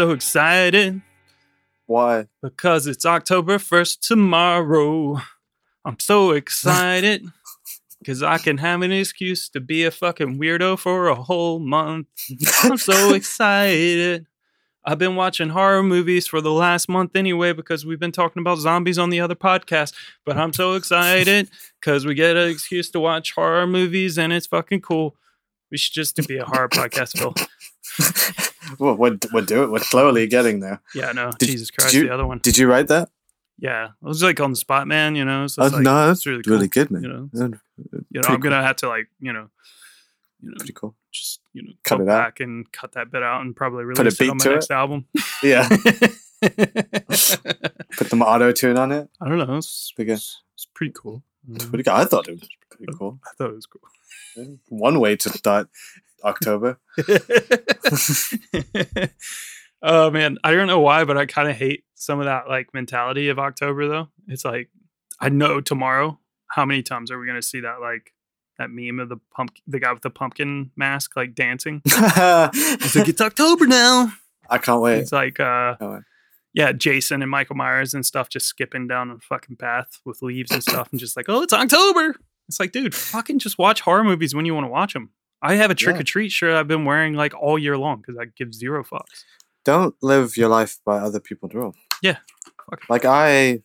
so excited Why? because it's October 1st tomorrow. I'm so excited because I can have an excuse to be a fucking weirdo for a whole month. I'm so excited. I've been watching horror movies for the last month anyway because we've been talking about zombies on the other podcast. But I'm so excited because we get an excuse to watch horror movies and it's fucking cool. We should just be a horror podcast, Phil. Well, we're, we're doing. We're slowly getting there. Yeah, no, Did- Jesus Christ, you- the other one. Did you write that? Yeah, it was like on the spot, man. You know, so Oh, it's like, no, it's that's really really, cool, good, man. You know, Yeah, you know, I'm gonna have to like, you know, you know, Pretty cool. just you know, Cut it out. back and cut that bit out and probably release it on my next album. Yeah. Put some auto tune on it. I don't know. It's, Pretty it's, it's pretty cool. It's pretty good. I thought it was pretty cool. I thought it was cool. One way to start October. oh man, I don't know why, but I kind of hate some of that like mentality of October though. It's like I know tomorrow. How many times are we gonna see that like that meme of the pump, the guy with the pumpkin mask like dancing? It's like it's October now. I can't wait. It's like uh yeah, Jason and Michael Myers and stuff just skipping down a fucking path with leaves and stuff, and just like, oh, it's October. It's like, dude, fucking just watch horror movies when you want to watch them. I have a trick Yeah. or treat shirt I've been wearing like all year long because I give zero fucks. Don't live your life by other people's rules. Yeah. Fuck. Like I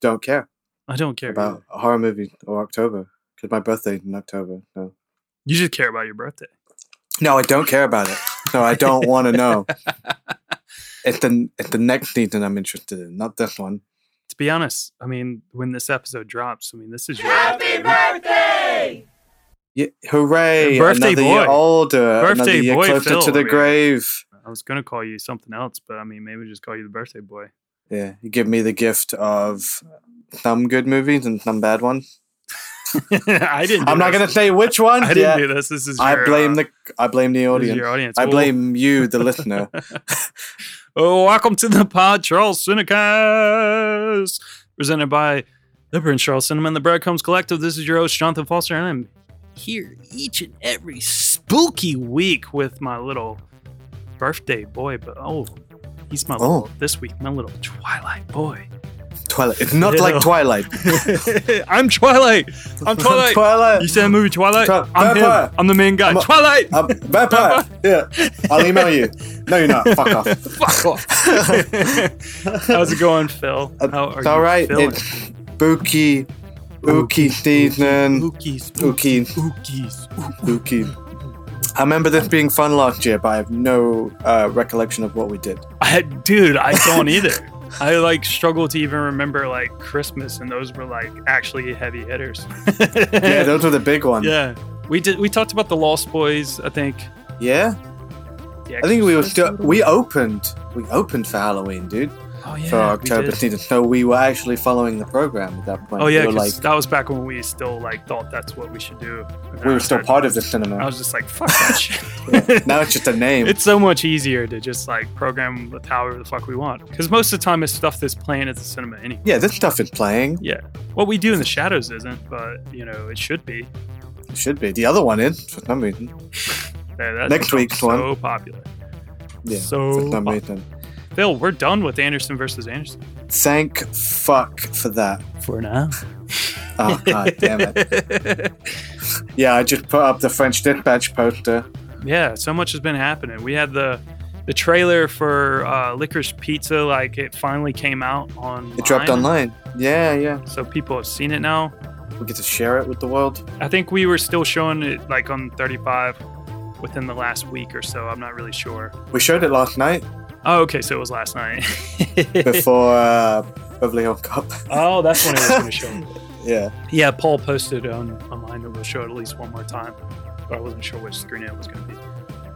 don't care I don't care. about either. a horror movie or October because my birthday in October. No. You just care about your birthday. No, I don't care about it. No, I don't want to know. It's the it's the next season I'm interested in, not this one. To be honest, I mean, when this episode drops, I mean, this is your Yeah, hooray! Your birthday another year boy. older, another Birthday year boy, closer Phil, to the I mean. grave. I was gonna call you something else, but I mean, maybe just call you the birthday boy. Yeah, you give me the gift of some good movies and some bad ones. I didn't. do I'm not this. gonna say which ones. I didn't yeah. do this. This is. I your, blame uh, the I blame the audience. Your audience. I Well, blame you, the listener. Oh, welcome to the Pod Charles Cinecast, presented by the Prince Charles Cinema and the Breadcrumbs Collective. This is your host, Jonathan Foster, and I'm here each and every spooky week with my little birthday boy. But oh, he's my little, Oh. this week, my little Twilight boy. Twilight. It's not Yeah. like Twilight. I'm Twilight. I'm Twilight. Twilight. You said the movie Twilight? Twi- I'm Vampire. him. I'm the main guy. I'm a- Twilight. Uh, vampire. yeah. I'll email you. No, you're not. Fuck off. Fuck off. How's it going, Phil? Uh, How are it's you all right. feeling? It's spooky, season. Spooky, Spooky. spooky, Spooky. I remember this being fun last year, but I have no uh, recollection of what we did. I, dude, I don't either. I like struggle to even remember like Christmas, and those were like actually heavy hitters. Yeah, those were the big ones. yeah. We did. We talked about the Lost Boys. I think. Yeah? The I think we were still we opened we opened for Halloween, dude, Oh yeah. for October did. season. So we were actually following the program at that point. Oh yeah, we like that was back when we still like thought that's what we should do. And we were still part of the cinema. I was just like, fuck that shit. Yeah. Now it's just a name. it's so much easier to just like program with however the fuck we want. Because most of the time it's stuff that's playing at the cinema anyway. yeah, this stuff is playing. Yeah. What we do in the shadows isn't, but you know, it should be. It should be. The other one is for some reason. That's Next week's so one. So popular. Yeah, So for some pop- reason. Phil, we're done with Anderson versus Anderson Thank fuck for that. for now. Oh god damn it. Yeah, I just put up the French Dispatch poster. yeah, so much has been happening. We had the the trailer for uh, Licorice Pizza, like it finally came out on. It dropped online. Yeah, yeah. So people have seen it now. We get to share it with the world. I think we were still showing it like on 35 within the last week or so. I'm not really sure. We showed it last night Oh, okay, so it was last night. before uh, Beverly Hills Cop. oh, that's when it was going to show. yeah. Yeah, Paul posted on, on mine that we'll show it at least one more time, but I wasn't sure which screen it was going to be.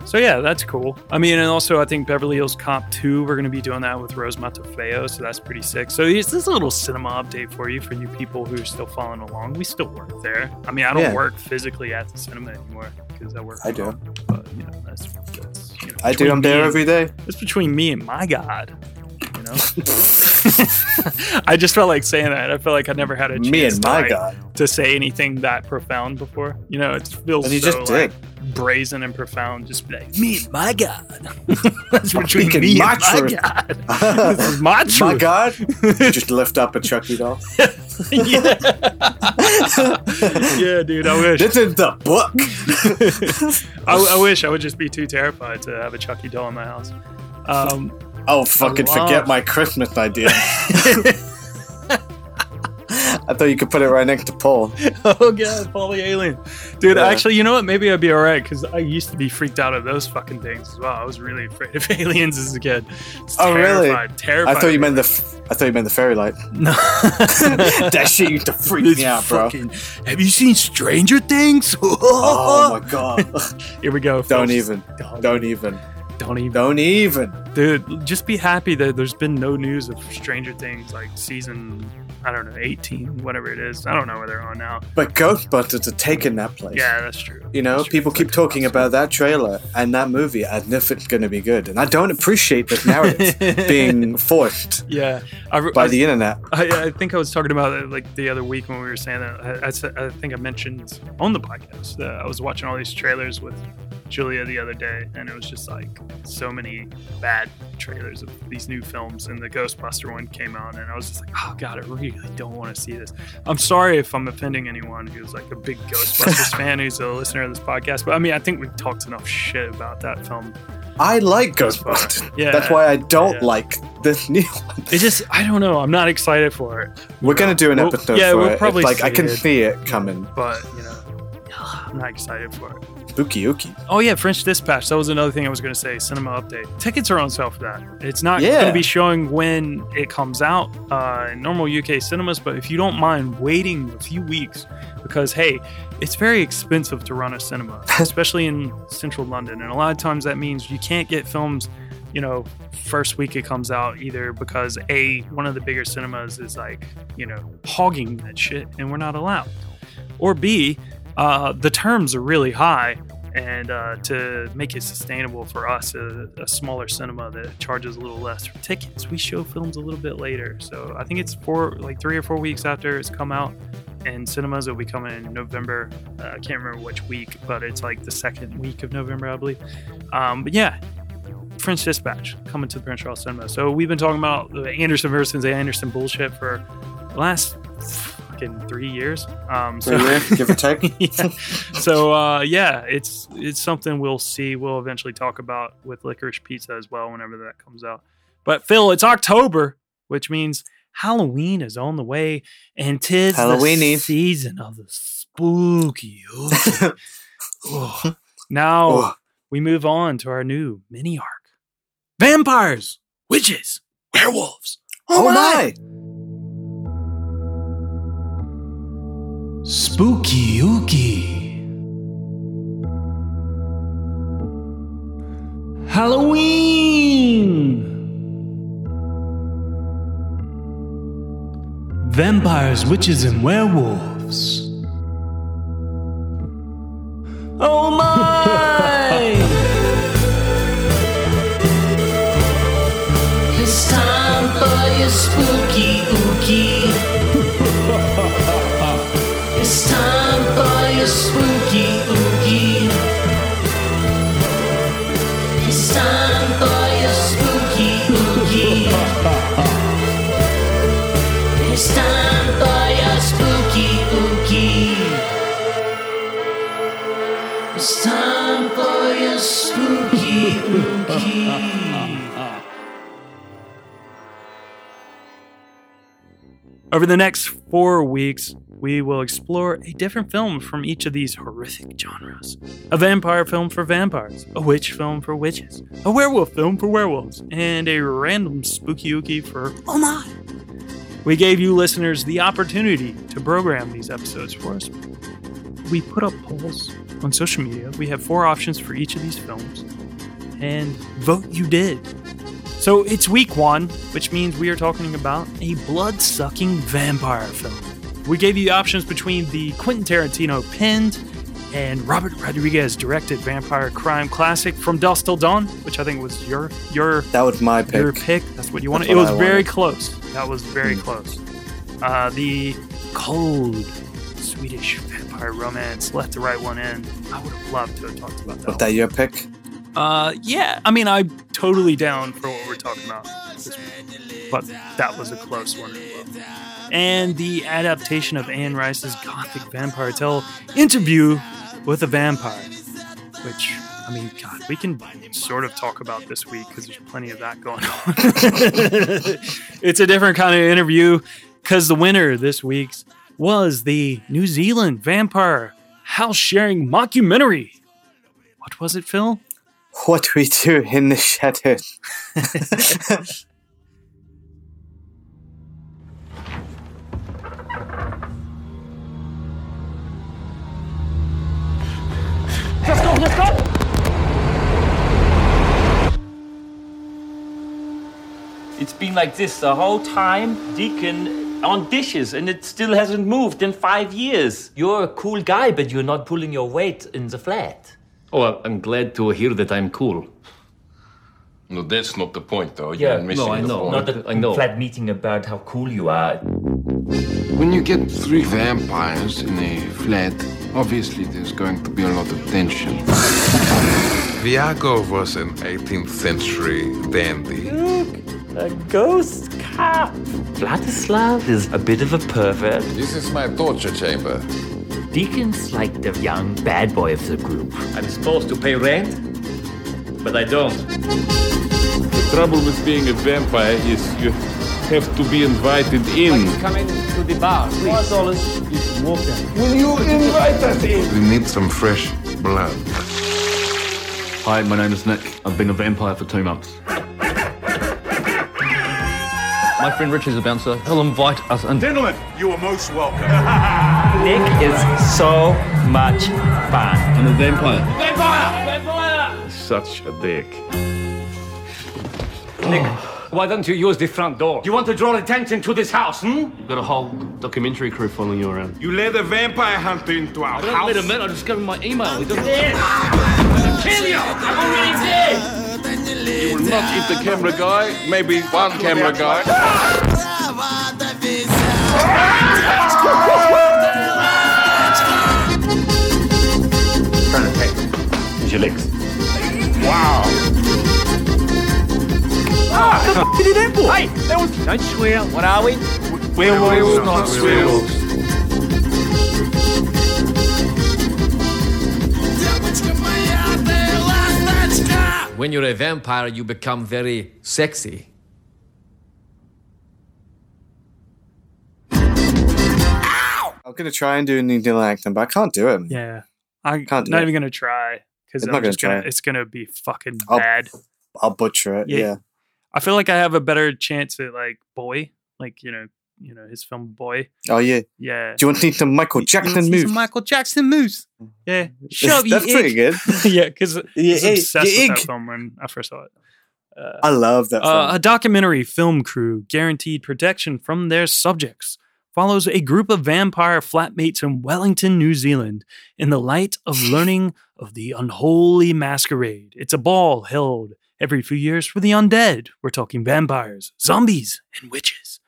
So yeah, that's cool. I mean, and also I think Beverly Hills Cop 2, we're going to be doing that with Rose Matafeo, so that's pretty sick. So it's this is a little cinema update for you, for you people who are still following along. We still work there. I mean, I don't Yeah. work physically at the cinema anymore because I work. I do. home, But you know, that's, know, I do. I'm there every day. It's between me and my God. You know. I just felt like saying that. I felt like I never had a chance Me and to, my like, God. to say anything that profound before. You know, it feels And you so just like, brazen and profound. Just like, me and my God. That's between Speaking me my and my. God. this is my truth. My God. You just lift up a Chucky doll. yeah. yeah, dude. I wish. This is the book. I, I wish I would just be too terrified to have a Chucky doll in my house. Um, Oh, fucking forget my Christmas idea. I thought you could put it right next to Paul. oh god, Paul the alien, dude. Yeah. Actually, you know what? Maybe I'd be alright because I used to be freaked out of those fucking things as well. I was really afraid of aliens as a kid. Oh, really? terrified, Terrified. I thought you meant the. F- I thought you meant the fairy light. No. that shit used to freak This me out, bro. fucking- have you seen Stranger Things? Oh my god! Here we go. Don't even. Don't, Don't even. Don't even. Don't even. Dude, just be happy that there's been no news of Stranger Things like season, I don't know, 18, whatever it is. I don't know where they're on now. But Ghostbusters are taking that place. Yeah, that's true. You know, true. people keep talking about that trailer and that movie as if it's going to be good, and I don't appreciate this narrative being forced Yeah, I, by I, the internet. I, I think I was talking about it like the other week when we were saying that. I, I, I think I mentioned on the podcast that I was watching all these trailers with Julia the other day, and it was just like so many bad trailers of these new films. And the Ghostbuster one came out, and I was just like, oh god, I really don't want to see this. I'm sorry if I'm offending anyone who's like a big Ghostbusters fan who's a listener of this podcast, but I mean, I think we've talked enough shit about that film. I like Ghostbusters. Yeah, That's why I don't yeah. like this new one. It just, I don't know. I'm not excited for it. We're gonna do an We'll- episode yeah, for we'll it. It's probably like I can it. see it coming. but you know, I'm not excited for it. Spooky ooky. Oh yeah, French Dispatch. That was another thing I was going to say. Cinema update. Tickets are on sale for that. It's not Yeah. going to be showing when it comes out uh, in normal UK cinemas, but if you don't mind waiting a few weeks, because hey, it's very expensive to run a cinema, especially in central London, and a lot of times that means you can't get films. You know, first week it comes out either because a one of the bigger cinemas is like you know hogging that shit, and we're not allowed, or b uh, the terms are really high and uh, to make it sustainable for us a, a smaller cinema that charges a little less for tickets we show films a little bit later. So i think it's four like three or four weeks after it's come out and cinemas will be coming in november. Uh, i can't remember which week but it's like the second week of november i believe. Um, but yeah French Dispatch coming to the Prince Charles Cinema. So we've been talking about the Anderson versus Anderson bullshit for last fucking three years. Um, so yeah, give or take. yeah. So uh, yeah, it's it's something we'll see. We'll eventually talk about with Licorice Pizza as well whenever that comes out. But Phil, it's October, which means Halloween is on the way, and tis the Halloweeny. season of the spooky. Oh. Now Oh, we move on to our new mini arc: vampires, witches, werewolves. oh my! Spooky ooky. Halloween. Vampires, witches, and werewolves. Oh my! It's time for your spooky Over the next four weeks, we will explore a different film from each of these horrific genres. A vampire film for vampires, a witch film for witches, a werewolf film for werewolves, and a random spooky ookie for oh my. We gave you listeners the opportunity to program these episodes for us. We put up polls on social media. We have four options for each of these films, and vote you did. So it's week one, which means we are talking about a blood sucking vampire film. We gave you options between the Quentin Tarantino penned And Robert Rodriguez directed vampire crime classic From Dusk Till Dawn, which I think was your your That was my pick. your pick. That's what you wanted. That's It was I very close. That was very Hmm. close. Uh, the cold Swedish vampire romance let the right one in. I would have loved to have talked about that. Was that your pick? Uh, yeah. I mean, I'm totally down for what we're talking about. But that was a close one. And the adaptation of Anne Rice's gothic vampire tale, Interview with a Vampire, which I mean, God, we can sort of talk about this week because there's plenty of that going on. it's a different kind of interview because the winner this week's was the New Zealand vampire house sharing mockumentary. What was it, Phil? What we do in the shadows. Just go, just go! It's been like this the whole time, Deacon, on dishes, and it still hasn't moved in five years. You're a cool guy, but you're not pulling your weight in the flat. Oh, I'm glad to hear that I'm cool. No, that's not the point, though. Yeah, You're missing no, I the know. point. Not a I know. flat meeting about how cool you are. When you get three vampires in a flat, obviously there's going to be a lot of tension. Viago was an 18th century dandy. Look, a ghost cop. Vladislav is a bit of a pervert. This is my torture chamber. Deacon's like the young bad boy of the group. I'm supposed to pay rent, but I don't. The trouble with being a vampire is you have to be invited in. Come into the bar, please. Four dollars is water. Will you invite us in? We need some fresh blood. Hi, my name is Nick. I've been a vampire for two months. My friend Richie's a bouncer. He'll invite us in. Gentlemen, you are most welcome. Nick is so much fun. I'm a vampire. Vampire! Vampire! Such a dick. Nick, Why don't you use the front door? You want to draw attention to this house, hmm? You've got a whole documentary crew following you around. You let a vampire hunter into our I don't house. let him in. I just give him my email. He doesn't. Kill you! I'm already dead! You will not eat the camera guy, maybe one camera guy. your legs. Hey, that was. Don't swear. What are we? Werewolves, not werewolves. When you're a vampire, you become very sexy. I'm gonna try and do a New Zealand accent, but I can't do it. Yeah, I'm Can't do not it. even gonna try because I'm I'm, not gonna just gonna. It's gonna be fucking I'll- bad. I'll butcher it. Yeah. Yeah. I feel like I have a better chance at like Boy, like you know, you know his film Boy. Oh yeah. Yeah. Do you want to see some Michael You- you wanna Jackson moves? some Michael Jackson moves. Yeah, you That's pretty ick. good. yeah, because I Yeah, was hey, obsessed with that film when I first saw it. Uh, I love that. Uh, a documentary film crew guaranteed protection from their subjects follows a group of vampire flatmates in Wellington, New Zealand, in the light of learning of the unholy masquerade. It's a ball held every few years for the undead. We're talking vampires, zombies, and witches.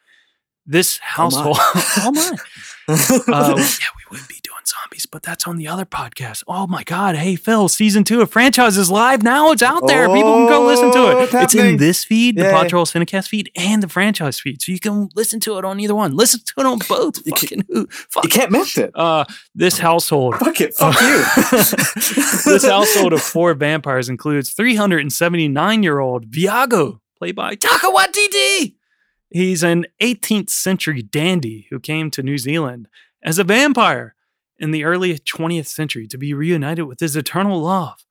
This household. oh my. Uh, yeah, we would be zombies, but that's on the other podcast. Oh my God. Hey, Phil, season two of franchise is live now. It's out there. People can go listen to Oh, it. it's It's in this feed, the Yeah. Pod Cinecast feed, and the franchise feed. So you can listen to it on either one. Listen to it on both. You Fucking who? Fuck. you can't miss it. Uh, this household. Fuck it. Fuck you. this household of four vampires includes 379 year old Viago, played by Taika Waititi. He's an 18th century dandy who came to New Zealand as a vampire in the early 20th century to be reunited with his eternal love,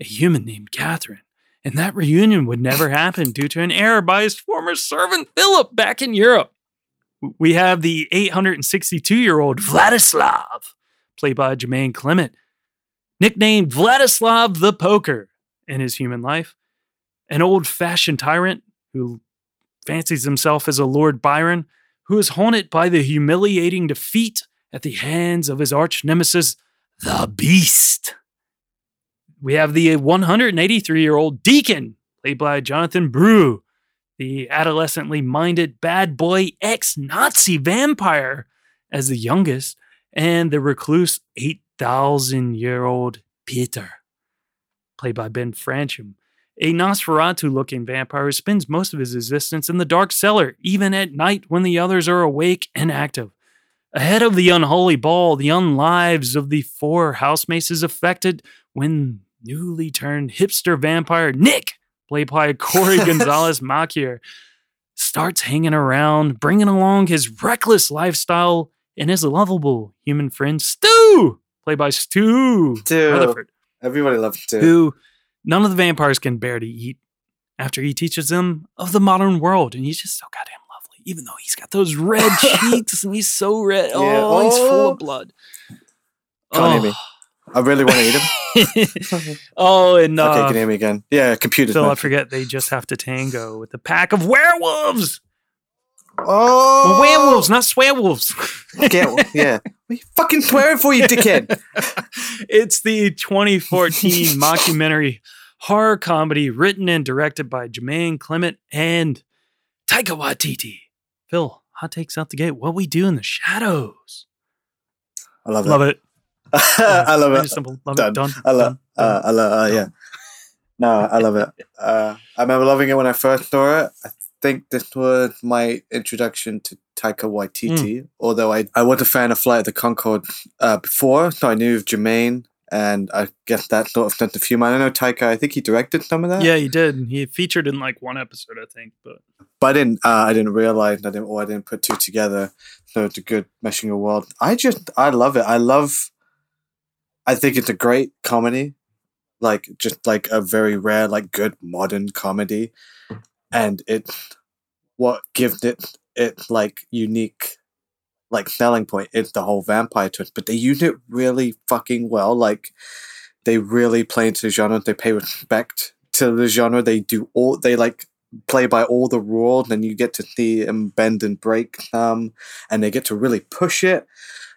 a human named Catherine. And that reunion would never happen due to an error by his former servant Philip back in Europe. We have the 862 year old Vladislav, played by Jemaine Clement, nicknamed Vladislav the Poker in his human life, an old fashioned tyrant who fancies himself as a Lord Byron, who is haunted by the humiliating defeat at the hands of his arch nemesis, the Beast. We have the 183 year old Deacon, played by Jonathan Brugh, the adolescently minded bad boy ex Nazi vampire as the youngest, and the recluse 8,000 year old Peter, played by Ben Fransham, a Nosferatu looking vampire who spends most of his existence in the dark cellar, even at night when the others are awake and active. Ahead of the unholy ball, the unlives of the four housemates is affected when newly turned hipster vampire Nick, played by Cori Gonzalez Macuer, starts hanging around, bringing along his reckless lifestyle and his lovable human friend Stu, played by Stu Stu. Rutherford, Everybody loves Stu. who none of the vampires can bear to eat after he teaches them of the modern world. And he's just so goddamn even though he's got those red cheeks and he's so red. Oh, Yeah. he's full Oh. of blood. Can't hear Oh. me. I really want to eat him. oh, and okay, uh, can you hear me again? Yeah, computer's Phil, I forget they just have to tango with a pack of werewolves. Oh, Well, werewolves, not swearwolves. Get, yeah. we're fucking swearing for, you dickhead? it's the 2014 mockumentary horror comedy written and directed by Jemaine Clement and Taika Waititi. Phil, hot takes out the gate. What we do in the shadows. I love it. Love it. I love it. and Simple. Love done. it. Done. I love. Done. Uh, I love. Uh, yeah. No, I love it. Uh, I remember loving it when I first saw it. I think this was my introduction to Taika Waititi. Hmm. Although I, I was a fan of Flight of the Conchords uh, before, so I knew of Jemaine, and I guess that sort of sense of humor. I know Taika. I think he directed some of that. Yeah, he did. He featured in like one episode, I think. But but I didn't. Uh, I didn't realize. I didn't. Or I didn't put two together. So it's a good meshing of world. I just. I love it. I love. I think it's a great comedy, like just like a very rare, like good modern comedy, and it's what gives it its like unique, like selling point. is the whole vampire twist, but they use it really fucking well. Like they really play into the genre. They pay respect to the genre. They do all. They like play by all the rules and you get to see them bend and break some and they get to really push it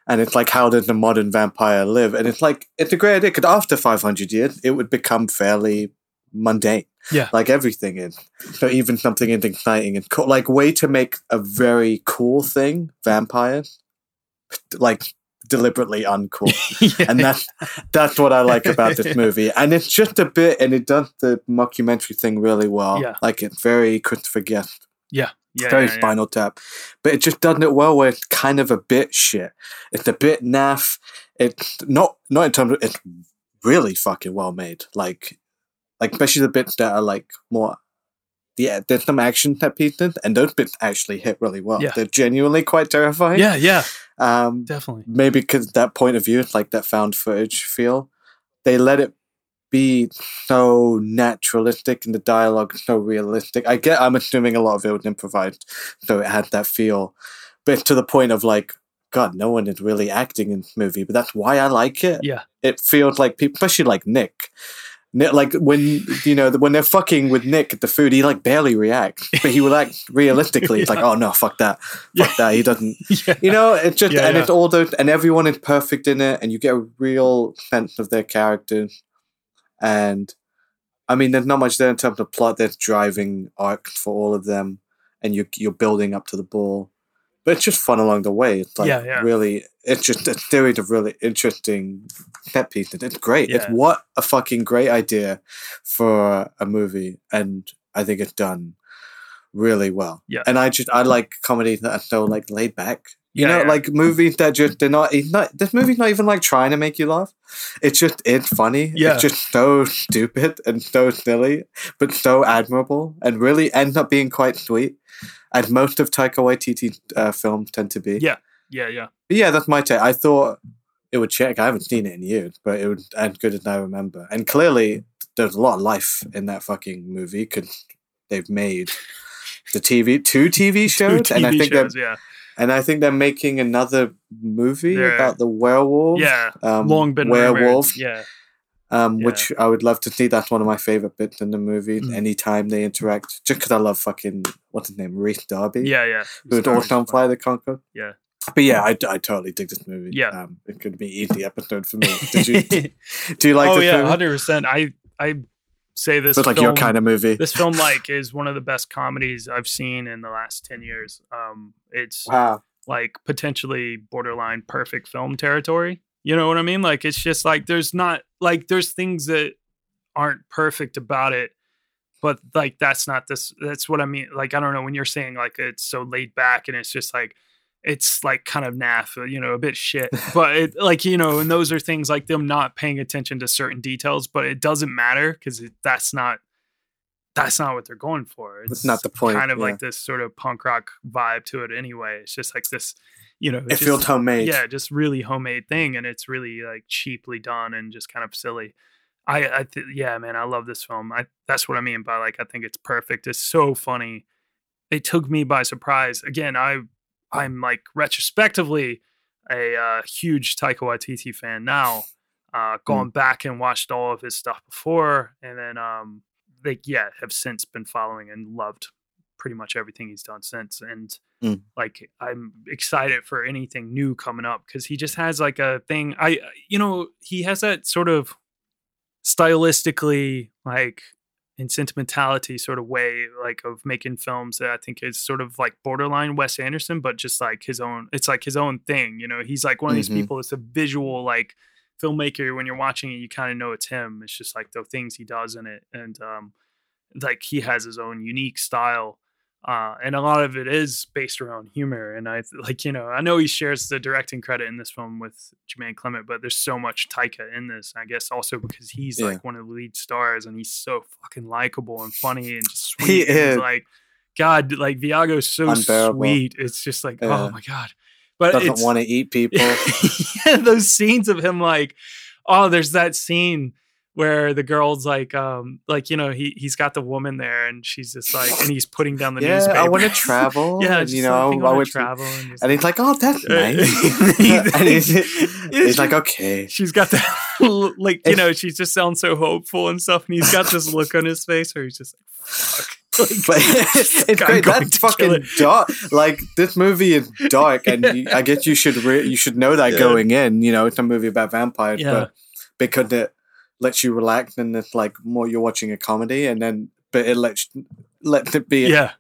and it's like how does the modern vampire live and it's like it's a great idea because after 500 years it would become fairly mundane Yeah. like everything is so even something is exciting and cool like way to make a very cool thing vampires like deliberately uncool and that's that's what I like about this movie. And it's just a bit, and it does the mockumentary thing really well. Yeah. Like it's very Christopher Guest, yeah, yeah, very yeah, yeah. Spinal Tap, but it just doesn't it well. Where it's kind of a bit shit. It's a bit naff. It's not not in terms of it's really fucking well made. Like like especially the bits that are like more. Yeah, there's some action set pieces, and those bits actually hit really well. Yeah. They're genuinely quite terrifying. Yeah, yeah, Um, definitely. maybe because that point of view, like that found footage feel. They let it be so naturalistic and the dialogue so realistic. I get, I'm assuming a lot of it was improvised, so it had that feel. But to the point of like, God, no one is really acting in this movie, but that's why I like it. Yeah. It feels like people, especially like Nick. Like when you know when they're fucking with Nick at the food, he like barely reacts, but he will act realistically. It's like, oh no, fuck that, fuck that. He doesn't, Yeah. you know. It's just Yeah, and yeah. it's all those, and everyone is perfect in it, and you get a real sense of their characters. And I mean, there's not much there in terms of plot. There's driving arcs for all of them, and you you're building up to the ball. But it's just fun along the way. It's like Yeah, yeah. really, it's just a series of really interesting set pieces. It's great. It's what a fucking great idea for a movie, and I think it's done really well. Yeah. And I just I like comedies that are so like laid back. You Yeah, know, yeah. like movies that just they're not. It's not. This movie's not even like trying to make you laugh. It's just it's funny. Yeah. It's just so stupid and so silly, but so admirable, and really ends up being quite sweet. As most of Taika Waititi uh, films tend to be. Yeah, yeah, yeah. But yeah, that's my take. I thought it would check. I haven't seen it in years, but it would as good as I remember. And clearly, there's a lot of life in that fucking movie because they've made the TV two TV shows, Two and I think shows, yeah, and I think they're making another movie They're- about the werewolf. yeah. um, Long been rumored. werewolf. Yeah, Um, Yeah. which I would love to see. That's one of my favorite bits in the movie. Mm. Anytime they interact, just because I love fucking what's his name, Rhys Darby. yeah, yeah. who was also on Fly the Conquer. Yeah. But yeah, I, I totally dig this movie. Yeah. um, it could be easy episode for me. Did you? do you like oh this yeah, hundred percent. I I say this It's like film, your kind of movie. This film like is one of the best comedies I've seen in the last ten years. Um, it's Wow. like potentially borderline perfect film territory. You know what I mean? Like it's just like there's not like there's things that aren't perfect about it, but like that's not this. That's what I mean. Like I don't know when you're saying like it's so laid back and it's just like it's like kind of naff, uh, you know, a bit shit. But it like you know, and those are things like them not paying attention to certain details, but it doesn't matter because that's not that's not what they're going for. That's not the point, Kind of yeah. like this sort of punk rock vibe to it anyway. It's just like this, you know, It just- feels homemade. Yeah, just really homemade thing, and it's really like cheaply done and just kind of silly. I, I th- yeah, man, I love this film. I that's what I mean by like I think it's perfect. It's so funny. It took me by surprise. Again, I I'm like retrospectively a uh, huge Taika Waititi fan now. Uh, going back and watched all of his stuff before, and then um, like yeah, have since been following and loved pretty much everything he's done since. And Mm. like I'm excited for anything new coming up because he just has like a thing. I you know he has that sort of stylistically like in sentimentality sort of way like of making films that I think is sort of like borderline Wes Anderson, but just like his own. It's like his own thing. You know, he's like one of these Mhm. people. It's a visual like filmmaker. When you're watching it, you kind of know it's him. It's just like the things he does in it, and um, like he has his own unique style. Uh, and a lot of it is based around humor. And I like, you know, I know he shares the directing credit in this film with Jemaine Clement, but there's so much Taika in this. I guess also because he's Yeah. like one of the lead stars and he's so fucking likable and funny and just sweet. He and is. like, God, like Viago's so Unbearable. sweet. It's just like, Yeah. oh my God. But Doesn't want to eat people. yeah, those scenes of him like, oh, there's that scene where the girl's like, um, like you know, he he's got the woman there, and she's just like, and he's putting down the yeah, newspaper. I want to travel. yeah, and, just you know, something I wanna travel, and, he's And he's like, "Oh, that's nice." and he's, Yeah, he's like, "Okay." She's got that, like you know, she just sounds so hopeful and stuff, and he's got this look on his face where he's just like, fuck. Like, But it's great. That's fucking dark. Like this movie is dark, and you, I guess you should re- you should know that Yeah. going in. You know, it's a movie about vampires, Yeah. but because it lets you relax, and it's like more you're watching a comedy, and then but it lets lets it be Yeah,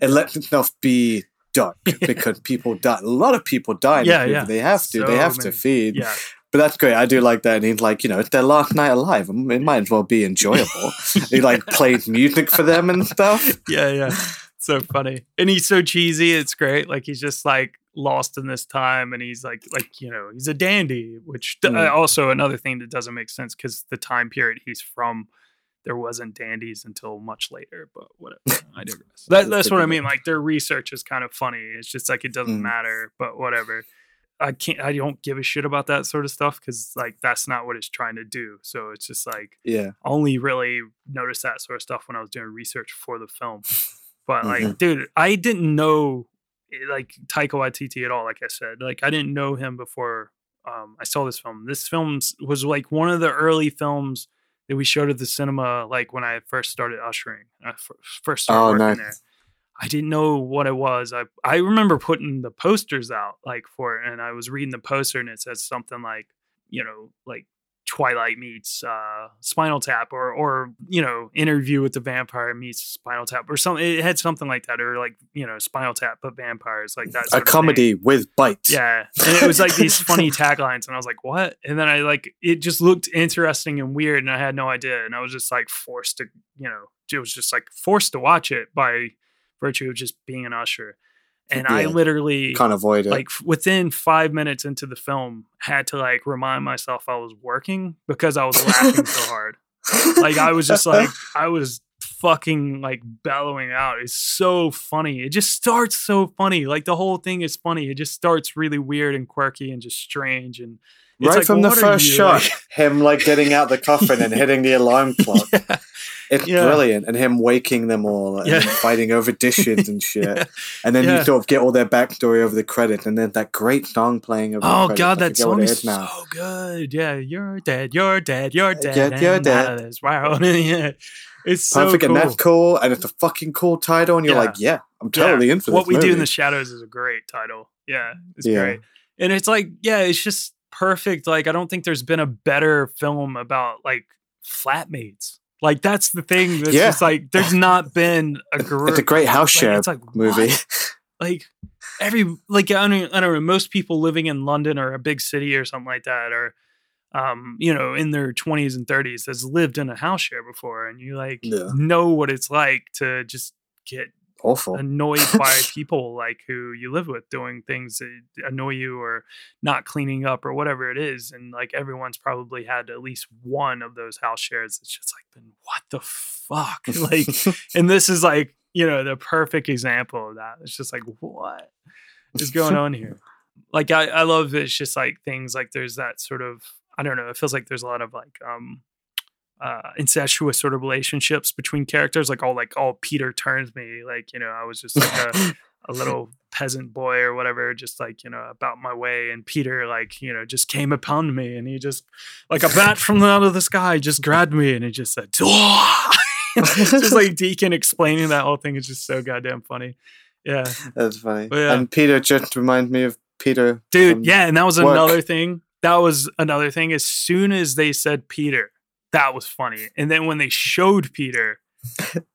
it lets itself be dark because people die. A lot of people die. Yeah, yeah. They have to. So they have many. to feed. yeah, But that's great. I do like that. And he's like, you know, it's their last night alive. Um, it might as well be enjoyable. he like plays music for them and stuff. yeah, yeah. So funny, and he's so cheesy. It's great. Like he's just like lost in this time, and he's like, like you know, he's a dandy. Which d- uh, Mm. also another thing that doesn't make sense because the time period he's from, there wasn't dandies until much later. But whatever, I digress. That, that's what I mean. Like their research is kind of funny. It's just like it doesn't Mm. matter. But whatever. I can't. I don't give a shit about that sort of stuff because like that's not what it's trying to do. So it's just like Yeah. only really noticed that sort of stuff when I was doing research for the film. But like, Mhm. dude, I didn't know like Taika Waititi at all. Like I said, like I didn't know him before um, I saw this film. This film was like one of the early films that we showed at the cinema. Like when I first started ushering, I f- first started Oh, working nice. there. I didn't know what it was. I I remember putting the posters out like for it, and I was reading the poster, and it says something like, you know, like Twilight meets uh, Spinal Tap, or or you know, Interview with the Vampire meets Spinal Tap, or something. It had something like that, or like you know, Spinal Tap but vampires, like that. A comedy with bites. Yeah. And it was like these funny taglines. And I was like, what? And then I like, it just looked interesting and weird. And I had no idea. And I was just like forced to, you know, it was just like forced to watch it by virtue of just being an usher. And I literally, Can't avoid it. like, within five minutes into the film, had to like remind myself I was working because I was laughing so hard. Like, I was just like, I was fucking like bellowing out. It's so funny. It just starts so funny. Like the whole thing is funny. It just starts really weird and quirky and just strange. And right like, from the first shot, like- him like getting out the coffin and hitting the alarm clock. Yeah. It's Yeah. brilliant, and him waking them all and Yeah. fighting over dishes and shit. Yeah. And then Yeah. you sort of get all their backstory over the credit, and then that great song playing over. Oh credits. god, I that song it is is now. so good. Yeah, you're dead. You're dead. You're dead. Yeah, you're and out dead. of this world. yeah, it's so Perfect, cool. and that's cool, and it's a fucking cool title, and you're Yeah. like, yeah, I'm Yeah. totally in for what this we do in the shadows is a great title. Yeah, it's Yeah. great. And it's like, yeah, it's just perfect. Like, I don't think there's been a better film about like flatmates. Like that's the thing. That's Yeah. just like there's not been a group. It's a great house like, share it's like, movie. what? Like every like I don't, I don't know. Most people living in London or a big city or something like that, or um, you know, in their 20s and 30s, has lived in a house share before, and you like Yeah. know what it's like to just get Awful. annoyed by people like who you live with doing things that annoy you or not cleaning up or whatever it is and like everyone's probably had at least one of those house shares it's just like then what the fuck? Like and this is like you know the perfect example of that. It's just like what is going on here? Like i i love it's just like things like there's that sort of i don't know it feels like there's a lot of like um uh incestuous sort of relationships between characters like all like oh peter turns me like you know i was just like a, a little peasant boy or whatever just like you know about my way and peter like you know just came upon me and he just like a bat from the out of the sky just grabbed me and he just said just like deacon explaining that whole thing is just so goddamn funny yeah That's funny. Yeah. And Peter just remind me of Peter. dude yeah and that was work. another thing that was another thing as soon as they said peter that was funny and then when they showed peter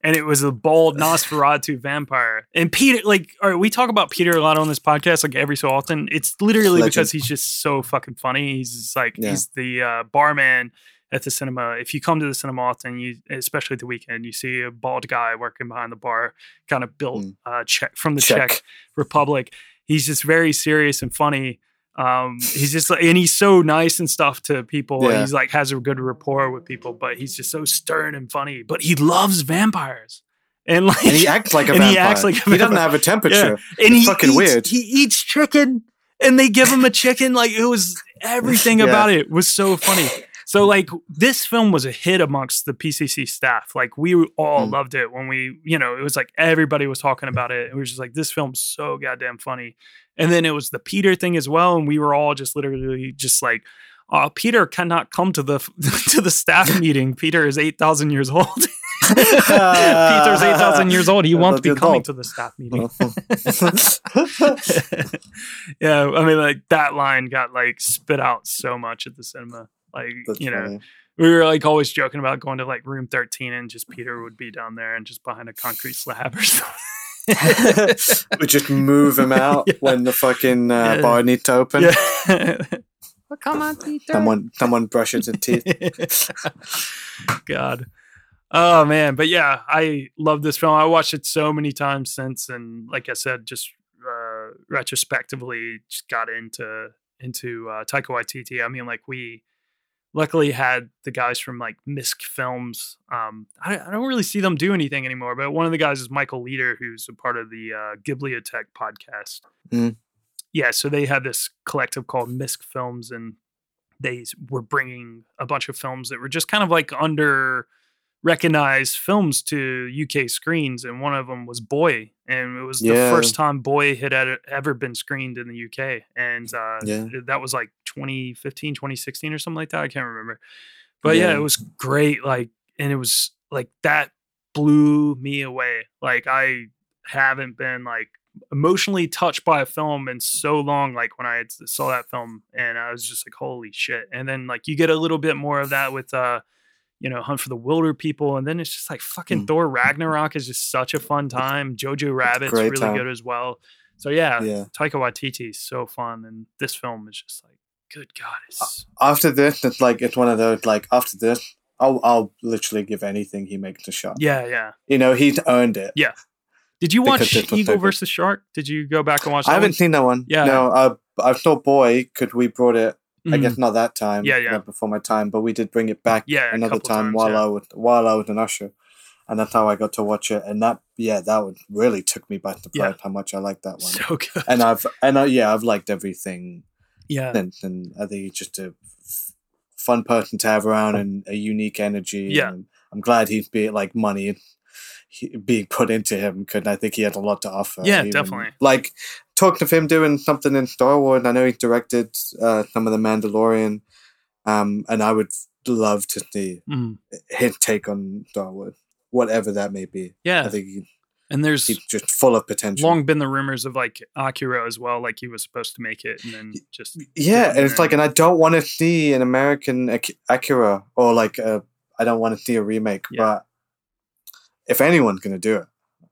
and it was a bald nosferatu vampire and peter like all right we talk about peter a lot on this podcast like every so often it's literally Legend. because he's just so fucking funny he's just like Yeah. he's the uh, barman at the cinema if you come to the cinema often you especially at the weekend you see a bald guy working behind the bar kind of built Mm. uh Czech from the Check. czech republic he's just very serious and funny um he's just like and he's so nice and stuff to people Yeah. he's like has a good rapport with people but he's just so stern and funny but he loves vampires and like And he acts like a vampire. he acts like he doesn't have a temperature. and It's he fucking eats, weird. he eats chicken and they give him a chicken like it was everything Yeah. about it was so funny so like this film was a hit amongst the pcc staff like we all Mm. loved it when we you know it was like everybody was talking about it it was just like this film's so goddamn funny and then it was the peter thing as well and we were all just literally just like uh, Peter cannot come to the to the staff meeting. Peter is eight thousand years old. Peter's eight thousand years old. He won't be coming to the staff meeting. yeah, I mean, like that line got like spit out so much at the cinema. Like, That's you know, funny. we were like always joking about going to like room 13 and just Peter would be down there and just behind a concrete slab or something. we just move him out when the fucking uh, Yeah. bar needs to open. yeah. Come on, Peter. Someone, someone brushes his teeth. God. Oh man, but yeah, I love this film. I watched it so many times since, and like I said, just uh, retrospectively, just got into into uh, Taika Waititi. I mean, like we luckily had the guys from like Misk Films. Um, I, I don't really see them do anything anymore, but one of the guys is Michael Leader, who's a part of the uh, Ghibliotheque podcast. Mm. Yeah, so they had this collective called Misk Films, and they were bringing a bunch of films that were just kind of like under recognized films to UK screens, and one of them was Boy, and it was the Yeah. first time Boy had ever been screened in the UK, and uh, Yeah. that was like 2015, 2016 or something like that. I can't remember, but yeah, Yeah. it was great. Like, and it was like that blew me away. Like, I haven't been like emotionally touched by a film in so long like when i had- saw that film and i was just like holy shit and then like you get a little bit more of that with uh you know hunt for the wilderpeople and then it's just like fucking Mm. thor ragnarok is just such a fun time jojo rabbit's really time. good as well so yeah, Yeah. taika waititi is so fun and this film is just like good god it's After this, it's like it's one of those like after this, I'll I'll literally give anything he makes a shot. yeah yeah You know, he's earned it. yeah did you watch eagle so versus shark did you go back and watch I haven't one? seen that one. Yeah. No, uh, I saw Boy because we brought it. I Mhm. guess not that time. Yeah, yeah. before my time, but we did bring it back. Yeah, another time times, while yeah. I was while I was an usher, and that's how I got to watch it. And that yeah, that one really took me by surprise Yeah. how much I liked that one. so good and I've and I, yeah, I've liked everything. Yeah And, and I think he's just a f- fun person to have around and a unique energy. Yeah. and I'm glad he's being like money he- being put into him because I think he had a lot to offer. Yeah, Even, definitely. Like talking of him doing something in Star Wars. I know he directed uh, some of the Mandalorian, um, and I would love to see Mm. his take on Star Wars, whatever that may be. yeah I think he, And there's He's just full of potential. long been the rumors of like Akira as well, like he was supposed to make it and then just yeah, and it's like, and I don't want to see an American Ak- Akira or like a, I don't want to see a remake. Yeah. But if anyone's gonna do it,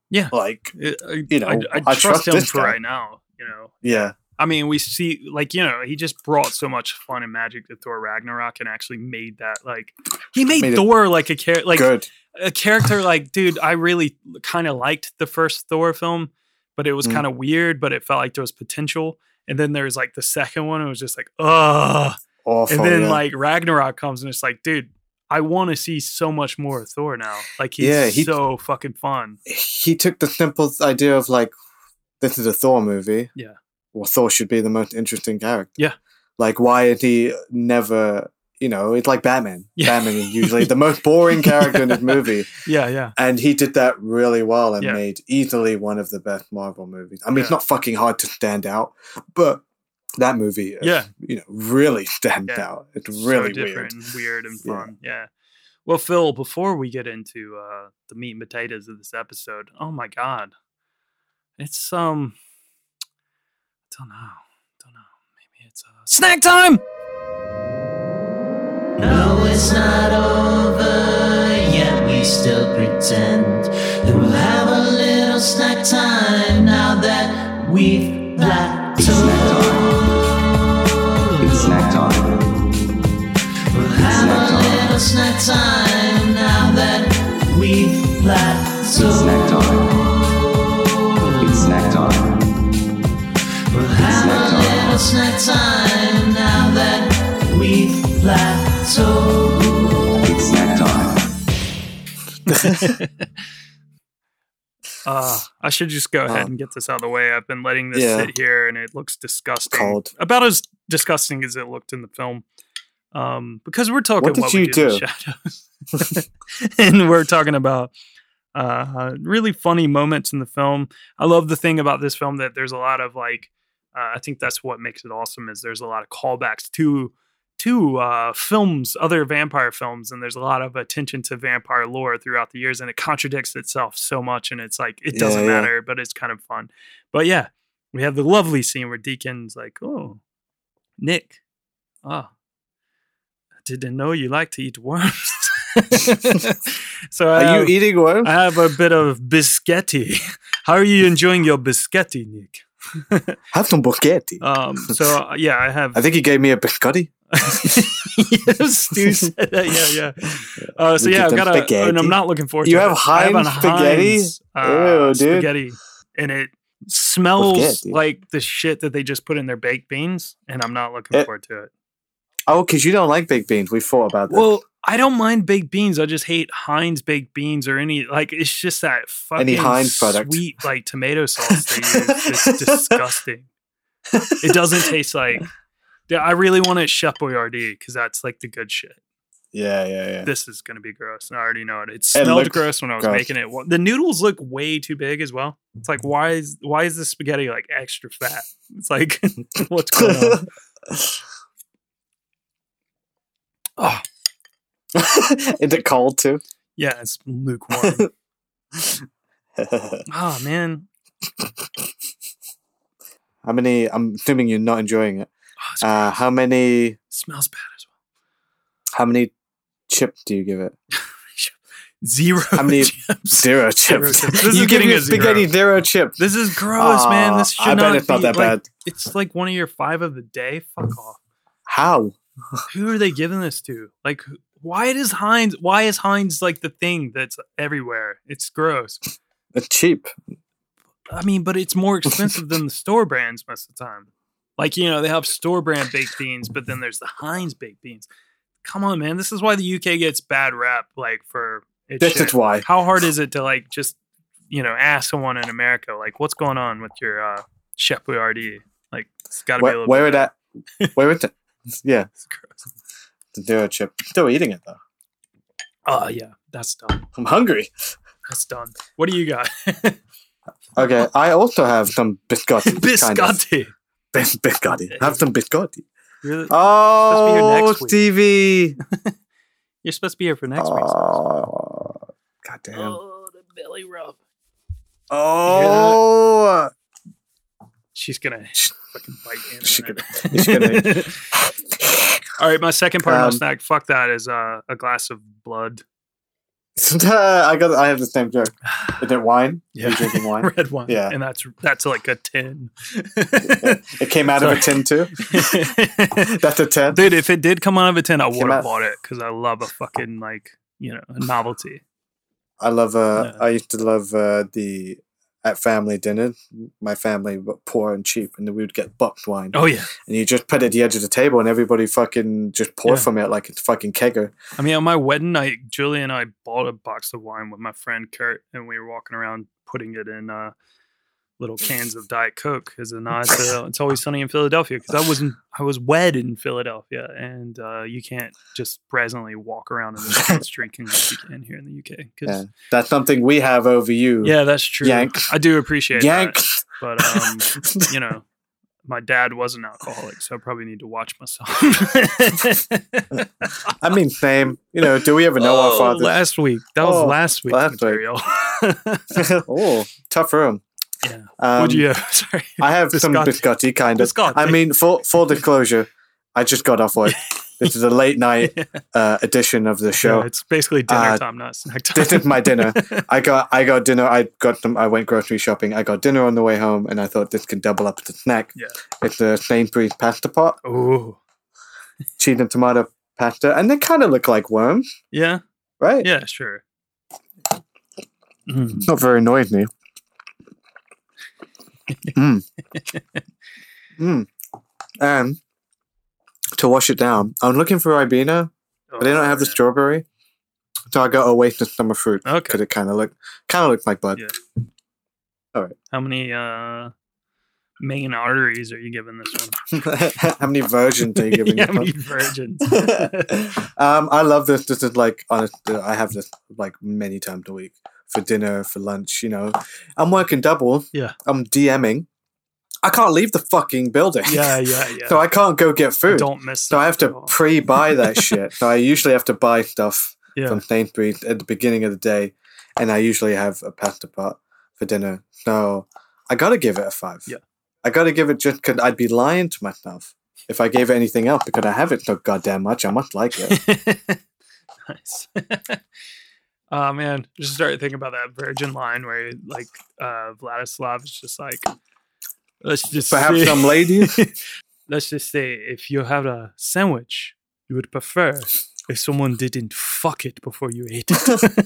Yeah. like It- I, you know, I, I I trust, trust him for guy. right now. You know, yeah, I mean, we see like you know he just brought so much fun and magic to Thor Ragnarok and actually made that like he made, Made Thor like a character like good. a character like dude. I really kind of liked the first Thor film, but it was Mm. kind of weird. But it felt like there was potential. And then there's like the second one. It was just like ugh. Awful. and then yeah. like Ragnarok comes and it's like dude. I want to see so much more of Thor now. Like he's Yeah, he- so fucking fun. he took the simple idea of like, this is a Thor movie. Yeah. Well, Thor should be the most interesting character. Yeah. Like, why is he never? You know, it's like Batman. Yeah. Batman is usually the most boring character in his movie. Yeah, yeah. And he did that really well and Yeah. made easily one of the best Marvel movies. I mean, it's not fucking hard to stand out, but that movie, uh, Yeah. you know, really stands Yeah. out. It's so really different weird. and weird and fun. Yeah. Well, Fil, before we get into uh, the meat and potatoes of this episode, oh my god, it's um, I don't know, don't know. Maybe it's uh, snack time. No, it's not over yet. We still pretend that we'll have a little snack time now that we've plateaued. It's snack time. We'll have a little snack time now that we've It's snack time. A little snack time now that we've plateaued. It's snack time. Uh, I should just go ahead Uh, and get this out of the way. I've been letting this yeah. sit here, and it looks disgusting. Cold. About as disgusting as it looked in the film. Um, because we're talking What did what we you do, in the do? shadows, and we're talking about uh, really funny moments in the film. I love the thing about this film that there's a lot of like, uh, I think that's what makes it awesome is there's a lot of callbacks to to uh, films, other vampire films, and there's a lot of attention to vampire lore throughout the years, and it contradicts itself so much, and it's like it doesn't yeah. matter, but it's kind of fun. But yeah, we have the lovely scene where Deacon's like, "Oh, Nick, ah, I didn't know you like to eat worms." so Are have, you eating worms? I have a bit of biscotti. How are you enjoying your biscotti, Nick? Have some biscotti. Um, so uh, yeah, I have I think he gave me a biscotti. yes, Stu said that. Yeah, yeah. Uh, so yeah, I've got a, and I'm not looking forward You to have it. I have Heinz spaghetti? Heinz, uh, Ew, spaghetti, and it smells Spaghetti. like the shit that they just put in their baked beans, and I'm not looking It- forward to it. Oh, because you don't like baked beans. We thought about that. Well, I don't mind baked beans. I just hate Heinz baked beans or any like. It's just that fucking Any Heinz product. sweet like tomato sauce they use. It's disgusting. It doesn't taste like. Yeah, I really want it Chef Boyardee because that's like the good shit. yeah, yeah, yeah. This is gonna be gross, I already know it. It smelled looks gross when I was gross. making it. The noodles look way too big as well. It's like why is why is the spaghetti like extra fat? It's like what's going on? Oh Is it cold too? yeah, it's lukewarm. oh man, how many? I'm assuming you're not enjoying it. Oh, Uh, how many? It smells bad as well. How many chips do you give it? Zero. How many- chips. Zero Zero chips. chips. This is you give me a spaghetti zero chip? This is gross, man. This should I bet not it's not that like, bad. It's like one of your five of the day. Fuck off. How? Who are they giving this to? Like, why does Heinz? Why is Heinz like the thing that's everywhere? It's gross. It's cheap. I mean, but it's more expensive than the store brands most of the time. Like, you know, they have store brand baked beans, but then there's the Heinz baked beans. Come on, man. This is why the UK gets bad rap, like for its This shit. is why. How hard is it to like just, you know, ask someone in America, like, what's going on with your uh Chef Boyardee? Like, it's got to be a little where bit it at? Where it? Yeah, It's gross. the zero chip. Still eating it though. Oh yeah, that's done. I'm hungry. That's done. What do you got? Okay, I also have some biscotti. kind of. Biscotti. Bis- biscotti. Have some biscotti. You're, Oh, be here oh, next week. Stevie. you're supposed to be here for next week. Oh, God damn. Oh, the belly rub. Oh, She's gonna fucking bite in She's gonna- she's gonna- All right, my second part of Um, my snack. Fuck that is uh, a glass of blood. I got. I have the same joke. Is it wine? Yeah, you drinking wine? red wine. Yeah. and that's that's like a tin. It came out of a tin too. That's a tin. Dude, if it did come out of a tin, I would have bought it because I love a fucking like you know a novelty. I love. Uh, I used to love uh, the at family dinner. My family were poor and cheap, and we would get boxed wine. Oh, yeah. and you just put it at the edge of the table, and everybody fucking just pour Yeah. from it like it's fucking kegger. I mean, on my wedding night, Julie and I bought a box of wine with my friend Kurt, and we were walking around putting it in uh, little cans of Diet Coke as a nod to "It's Always Sunny in Philadelphia" because I wasn't, I was wed in Philadelphia, and uh, you can't just presently walk around in the streets drinking like you can here in the UK. Yeah. Because That's something we have over you. yeah, that's true. Yank. I do appreciate Yank. that, but um, you know. My dad was an alcoholic, so I probably need to watch myself. I mean, same. You know, do we ever know our Oh, father? last week. That was Oh, last week. last week. oh, tough room. Yeah. Um, What'd you? Sorry. I have some Biscotti. biscotti kind of. Biscotti. I mean, full full disclosure, I just got off work. this is a late night uh, edition of the show. Yeah, it's basically dinner Uh, time, not snack time. this is my dinner. I got I got dinner. I got them. I went grocery shopping. I got dinner on the way home, and I thought this can double up as a snack. Yeah. It's a Sainsbury's pasta pot, Oh, cheese and tomato pasta, and they kind of look like worms, yeah, right? yeah, sure. Mm. It's not very noisy. Mm. mm. And to wash it down, I'm looking for Ribena, but they don't have the strawberry. So I got Oasis Summer Fruit Okay. because it kind of look kind of looks like blood. Yeah. All right. How many uh, main arteries are you giving this one? how many versions are you giving? How this many virgins? um, I love this. This is like honest. I have this like many times a week for dinner, for lunch. You know, I'm working double. Yeah. I'm DMing. I can't leave the fucking building. Yeah, yeah, yeah. so I can't go get food. Don't miss So I have to pre-buy that shit. So I usually have to buy stuff Yeah. from Sainsbury's at the beginning of the day, and I usually have a pasta pot for dinner. So I got to give it a five. Yeah. I got to give it just because I'd be lying to myself if I gave it anything else because I have it so goddamn much. I must like it. nice. Oh man, just started thinking about that virgin line where like uh Vladislav is just like let's just Perhaps say- some ladies. let's just say if you have a sandwich, you would prefer if someone didn't fuck it before you ate it.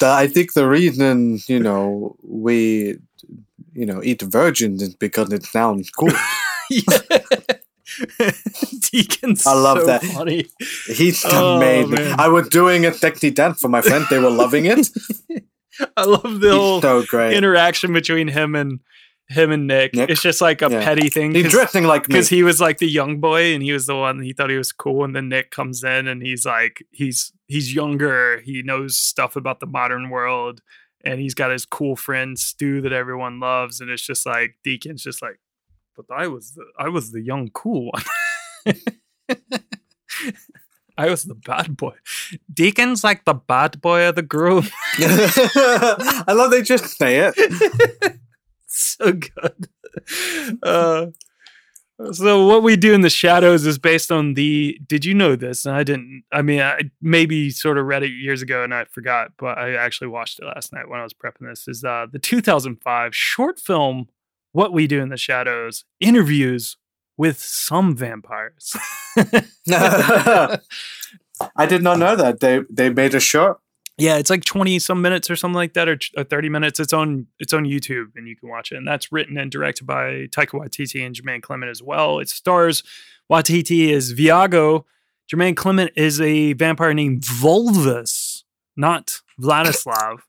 I think the reason you know we you know eat virgins is because it sounds cool. Deacon's I love so that. funny. He's Oh, amazing. man. I was doing a sexy dance for my friend. They were loving it. I love the He's whole so great. interaction between him and him and Nick. Nick? It's just like a Yeah. petty thing. He's dressing like me. because he was like the young boy and he was the one he thought he was cool and then nick comes in and he's like he's he's younger he knows stuff about the modern world and he's got his cool friend stu that everyone loves and it's just like deacon's just like but i was the i was the young cool one i was the bad boy deacon's like the bad boy of the group I love they just say it. so good. Uh, so what we do in the shadows is based on the. Did you know this? And I didn't. I mean, I maybe sort of read it years ago and I forgot, but I actually watched it last night when I was prepping this. Is uh, the 2005 short film "What We Do in the Shadows" interviews with some vampires. I did not know that they they made a short. Yeah, it's like 20 some minutes or something like that, or, or 30 minutes. It's on it's on YouTube and you can watch it. And that's written and directed by Taika Waititi and Jemaine Clement as well. It stars Waititi as Viago. Jemaine Clement is a vampire named Volvus, not Vladislav.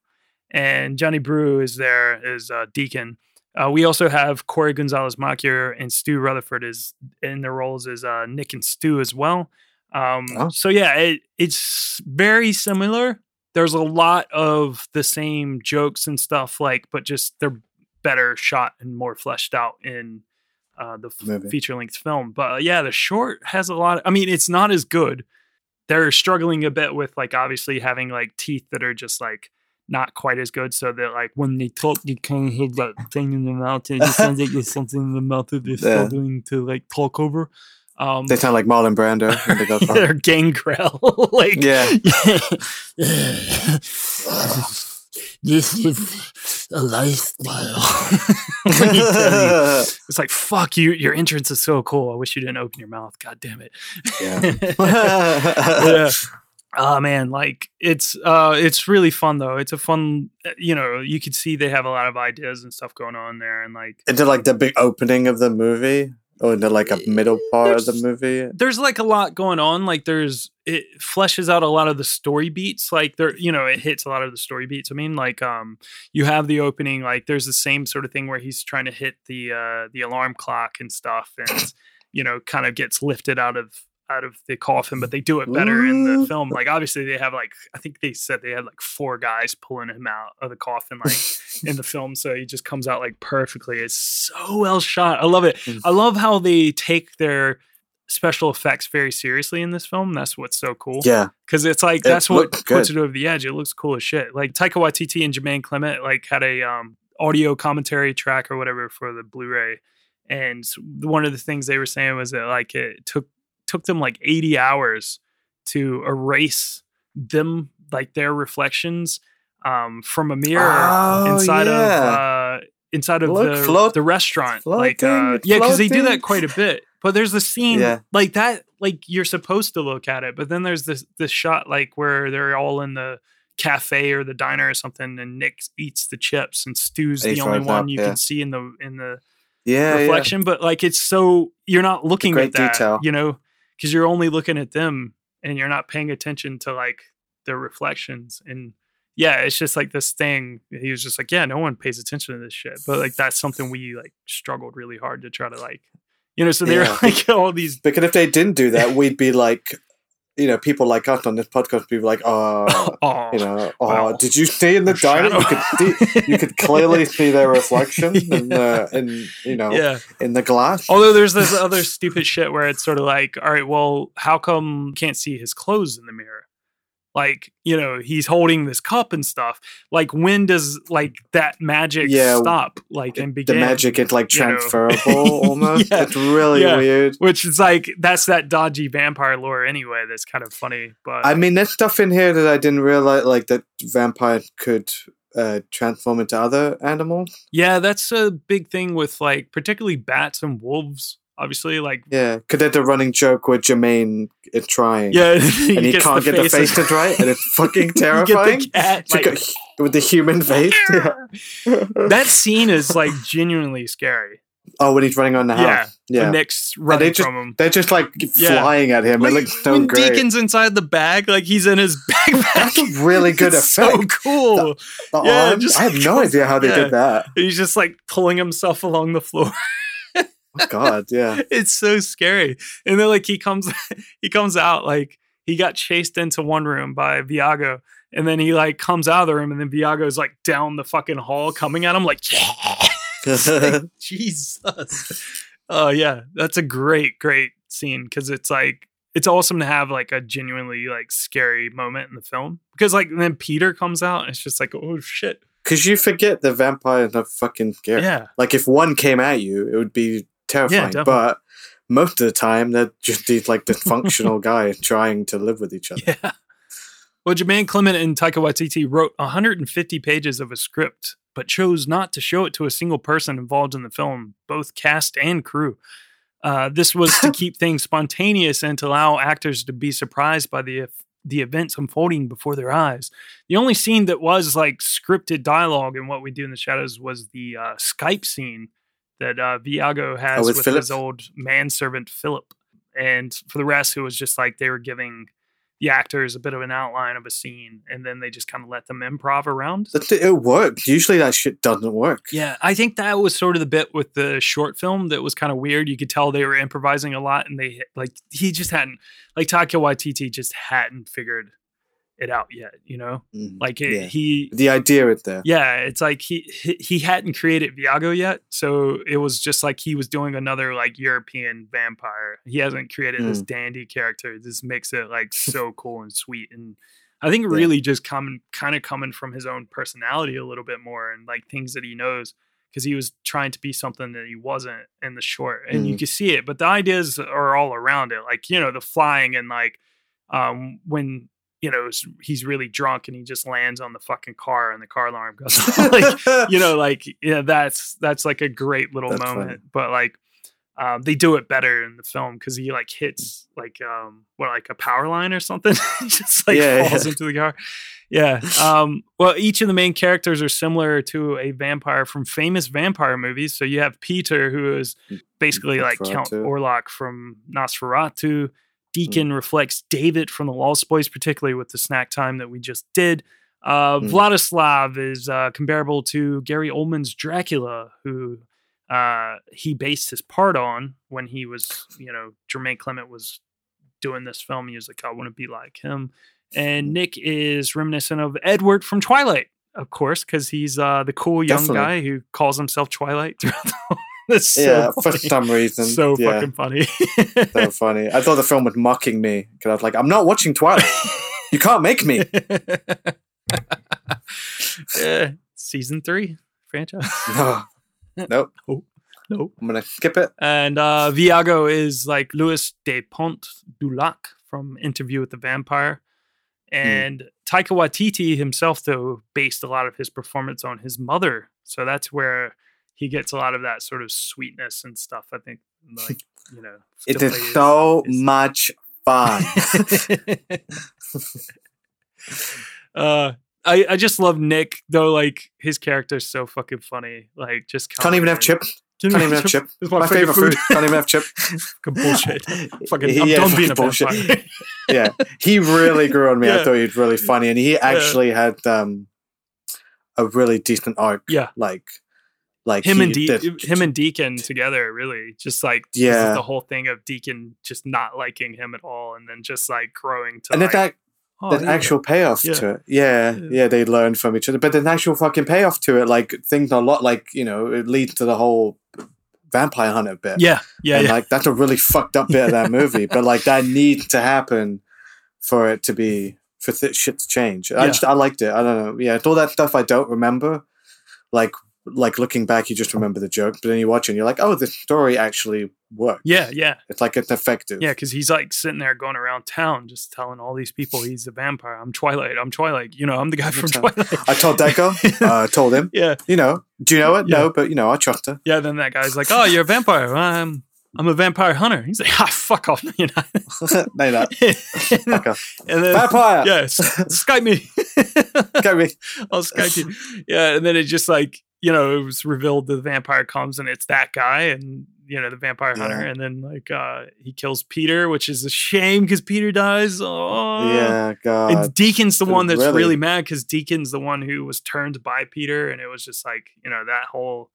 and Johnny Brugh is there as uh, Deacon. Uh, we also have Cori Gonzalez Macuer and Stu Rutherford is in their roles as uh, Nick and Stu as well. Um, Oh. So yeah, it, it's very similar. There's a lot of the same jokes and stuff, like, but just they're better shot and more fleshed out in uh, the Movie. feature length film. But uh, yeah, the short has a lot. I mean, it's not as good. they're struggling a bit with like obviously having like teeth that are just like not quite as good, so that like when they talk, you kind of have that thing in the mouth. and It just sounds like there's something in the mouth that they're Yeah. struggling to like talk over. Um, They sound like Marlon Brando. when They they're gangrel. like Yeah. this is a lifestyle. Let me tell you. it's like fuck you. Your entrance is so cool. I wish you didn't open your mouth. God damn it. yeah. Oh man, like it's uh it's really fun though. It's a fun uh, you know, you could see they have a lot of ideas and stuff going on there and like Into like the big opening of the movie, or into like a middle part of the movie. there's like a lot going on. Like there's it fleshes out a lot of the story beats. Like there, you know, it hits a lot of the story beats. I mean, like um, you have the opening. Like there's the same sort of thing where he's trying to hit the uh the alarm clock and stuff, and you know, kind of gets lifted out of out of the coffin, but they do it better in the film. Like obviously they have like I think they said they had like four guys pulling him out of the coffin like in the film, so he just comes out like perfectly. It's so well shot. I love it. I love how they take their special effects very seriously in this film. That's what's so cool. Yeah. Because it's like It that's what puts it over the edge. It looks cool as shit. Like Taika Waititi and Jemaine Clement like had a um audio commentary track or whatever for the Blu-ray. And one of the things they were saying was that like it took took them like 80 hours to erase them like their reflections um from a mirror Oh, inside of uh inside of Look, the, float- the restaurant like uh yeah because they do that quite a bit but there's a scene Yeah. like that like you're supposed to look at it but then there's this this shot like where they're all in the cafe or the diner or something and nick eats the chips and stu's the only one up, you yeah. can see in the in the Yeah, yeah. reflection but like it's so you're not looking at that detail. you know because you're only looking at them and you're not paying attention to like their reflections and yeah it's just like this thing he was just like yeah no one pays attention to this shit but like that's something we like struggled really hard to try to like you know so they're Yeah. like all these Because if they didn't do that, we'd be like, you know, people like us on this podcast, people like, oh, oh you know, oh, Wow. did you see in the diner? You could see, you could clearly see their reflection in the, in you know, yeah in the glass. although there's this other stupid shit where it's sort of like all right well how come you can't see his clothes in the mirror like you know he's holding this cup and stuff like when does like that magic Yeah, stop like and begin the magic is like you know? transferable almost. Yeah, It's really yeah. weird. which is like that's that dodgy vampire lore anyway that's kind of funny but I mean, there's stuff in here that I didn't realize, like that vampire could uh, transform into other animals. yeah that's a big thing with like particularly bats and wolves obviously like Yeah, because there's a running joke where Jemaine is trying. yeah and he gets can't get the faces. faces right, and it's fucking get the terrifying. cat, like with the human face. Yeah. that scene is like genuinely scary Oh, when he's running on the yeah house. Yeah, when Nick's And running they just, from him They're just like Yeah. flying at him. Like, it looks so when great. Deacon's inside the bag, like he's in his backpack. That's a really good effect. So cool. The yeah, arms, just I have no idea how they yeah. did that. He's just like pulling himself along the floor. God, yeah. it's so scary. And then like he comes he comes out like he got chased into one room by Viago. And then he like comes out of the room and then Viago's like down the fucking hall coming at him like, like, Jesus. Oh yeah. That's a great, great scene because it's like it's awesome to have like a genuinely like scary moment in the film. Because like then Peter comes out and it's just like, oh shit. Because you forget the vampires are fucking scary. Yeah. Like if one came at you, it would be terrifying. definitely. but most of the time, they're just these like dysfunctional guys trying to live with each other. Yeah. Well, Jemaine Clement and Taika Waititi wrote 150 pages of a script, but chose not to show it to a single person involved in the film, both cast and crew. Uh, this was to keep things spontaneous and to allow actors to be surprised by the the events unfolding before their eyes. The only scene that was like scripted dialogue in what we do in the shadows was the uh, Skype scene that uh, Viago has Oh, with Philip? his old manservant Philip. And for the rest, it was just like they were giving the actors a bit of an outline of a scene, and then they just kind of let them improv around. It worked. Usually that shit doesn't work. Yeah, I think that was sort of the bit with the short film that was kind of weird. You could tell they were improvising a lot, and they like he just hadn't like Taika Waititi just hadn't figured it out yet. You know, Mhm. like it, Yeah. he The idea is there. yeah, it's like he he he hadn't created Viago yet, so it was just like he was doing another like European vampire. He hasn't created this Mm. dandy character. This makes it like so cool and sweet, and I think Yeah. really just coming kind of coming from his own personality a little bit more and like things that he knows because he was trying to be something that he wasn't in the short, and you Mhm. can see it. But the ideas are all around it, like you know the flying and like um when you know he's really drunk and he just lands on the fucking car and the car alarm goes off. like you know like yeah that's that's like a great little That's funny. moment but like um, they do it better in the film because he like hits like um what like a power line or something just like Yeah, falls yeah. into the car yeah um well each of the main characters are similar to a vampire from famous vampire movies so you have peter who is basically like count Nosferatu. orlok from nosferatu deacon reflects david from the lost boys particularly with the snack time that we just did uh, Mm. Vladislav is uh, comparable to Gary Oldman's Dracula, who uh, he based his part on when he was, you know, Jemaine Clement was doing this film. He was like, I want to be like him. And Nick is reminiscent of Edward from Twilight, of course, because he's uh, the cool young Definitely. guy who calls himself Twilight throughout the whole. That's so yeah, for some reason. So yeah, fucking funny. so funny. I thought the film was mocking me because I was like, I'm not watching Twilight. you can't make me. yeah, season three franchise. No. Nope. Nope. Nope. I'm gonna skip it. And uh, Viago is like Louis de Pont du Lac from Interview with the Vampire. And Taika Waititi himself, though, based a lot of his performance on his mother. So that's where he gets a lot of that sort of sweetness and stuff. I think, like, you know, it is to is his- so much fun. uh, I, I just love Nick, though, like, his character's so fucking funny. Like, just Can't even have chip. Can't even have chip. It's My favorite food. Can't even have chip. Fucking bullshit. Fucking, I'm Yeah, done being a vampire. yeah, he really grew on me. I thought he was really funny, and he actually had um, a really decent arc. Yeah. like like him he and De- did- him and Deacon together, really, just like Yeah. the whole thing of Deacon just not liking him at all, and then just like growing to and like, that oh, yeah. actual payoff Yeah. to it. Yeah, yeah, they learn from each other, but there's an actual fucking payoff to it. Like things a lot like you know it leads to the whole vampire hunter bit. Yeah, yeah, and yeah. like that's a really fucked up bit of that movie, but like that needs to happen for it to be for th- shit to change. I just I liked it. I don't know. Yeah, all that stuff I don't remember. Like like looking back, you just remember the joke, but then you watch it and you're like, oh, the story actually worked. yeah, yeah, It's like it's effective. yeah, because he's like sitting there going around town, just telling all these people he's a vampire. I'm Twilight. I'm Twilight. You know, I'm the guy from Twilight. I told that I uh, told him. yeah, You know, do you know it? Yeah. No, but you know, I trust her. yeah. Then that guy's like, "Oh, you're a vampire. I'm, I'm a vampire hunter." He's like, "Ah, fuck off, you know." no, not. Fuck off. and then, Vampire. Yeah, Skype me. Go me. I'll Skype you. Yeah, and then it just like you know it was revealed the vampire comes and it's that guy and you know the vampire hunter and then like uh he kills Peter, which is a shame because Peter dies. Oh Yeah, God. And Deacon's the one that's really? really, mad because Deacon's the one who was turned by Peter, and it was just like you know that whole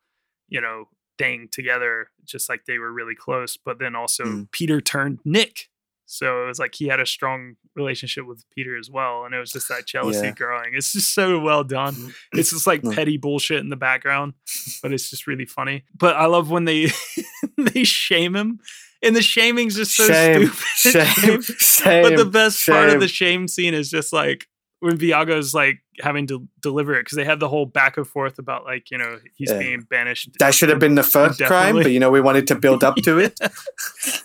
you know thing together, just like they were really close. But then also Mm. Peter turned Nick, so it was like he had a strong relationship with Peter as well, and it was just that jealousy Yeah. growing. It's just so well done. It's just like Mm. petty bullshit in the background, but it's just really funny. But I love when they they shame him. And the shaming's just so Shame, stupid. shame, shame, But the best part of the shame scene is just like when Viago's like having to deliver it because they had the whole back and forth about like you know he's Yeah. being banished. That should have been the first crime, but you know we wanted to build up to it.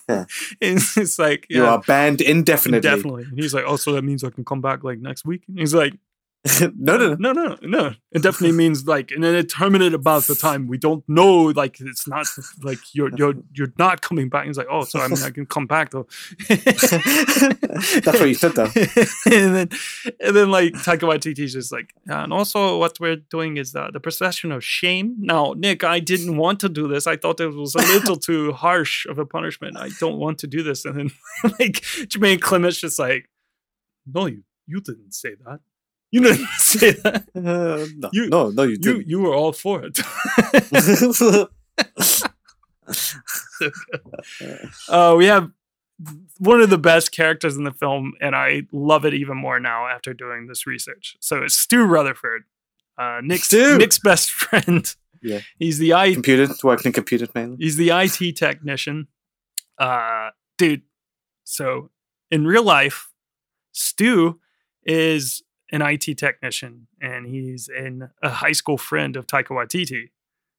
Yeah. it's, like You are banned indefinitely. definitely. And he's like, oh, so that means I can come back like next week. And he's like, no, no, no, no, no. It definitely means like an indeterminate amount of time. We don't know. Like it's not like you're you're you're not coming back. And it's like, oh, so I mean I can come back though. That's what you said though. and then and then like Taika Waititi's just like, "Yeah, and also what we're doing is the, the procession of shame. Now, Nick, I didn't want to do this. I thought it was a little too harsh of a punishment. I don't want to do this. And then like Jemaine Clement's just like, no, you you didn't say that. You didn't say that. Uh, no, You- no, no, you You didn't. you were all for it. uh, we have one of the best characters in the film, and I love it even more now after doing this research. So it's Stu Rutherford, uh, Nick's Stu! Nick's best friend. Yeah. He's the I Computer, working in computers mainly. He's the IT technician. Uh, dude, so in real life, Stu is an IT technician and he's in a high school friend of Taika Waititi.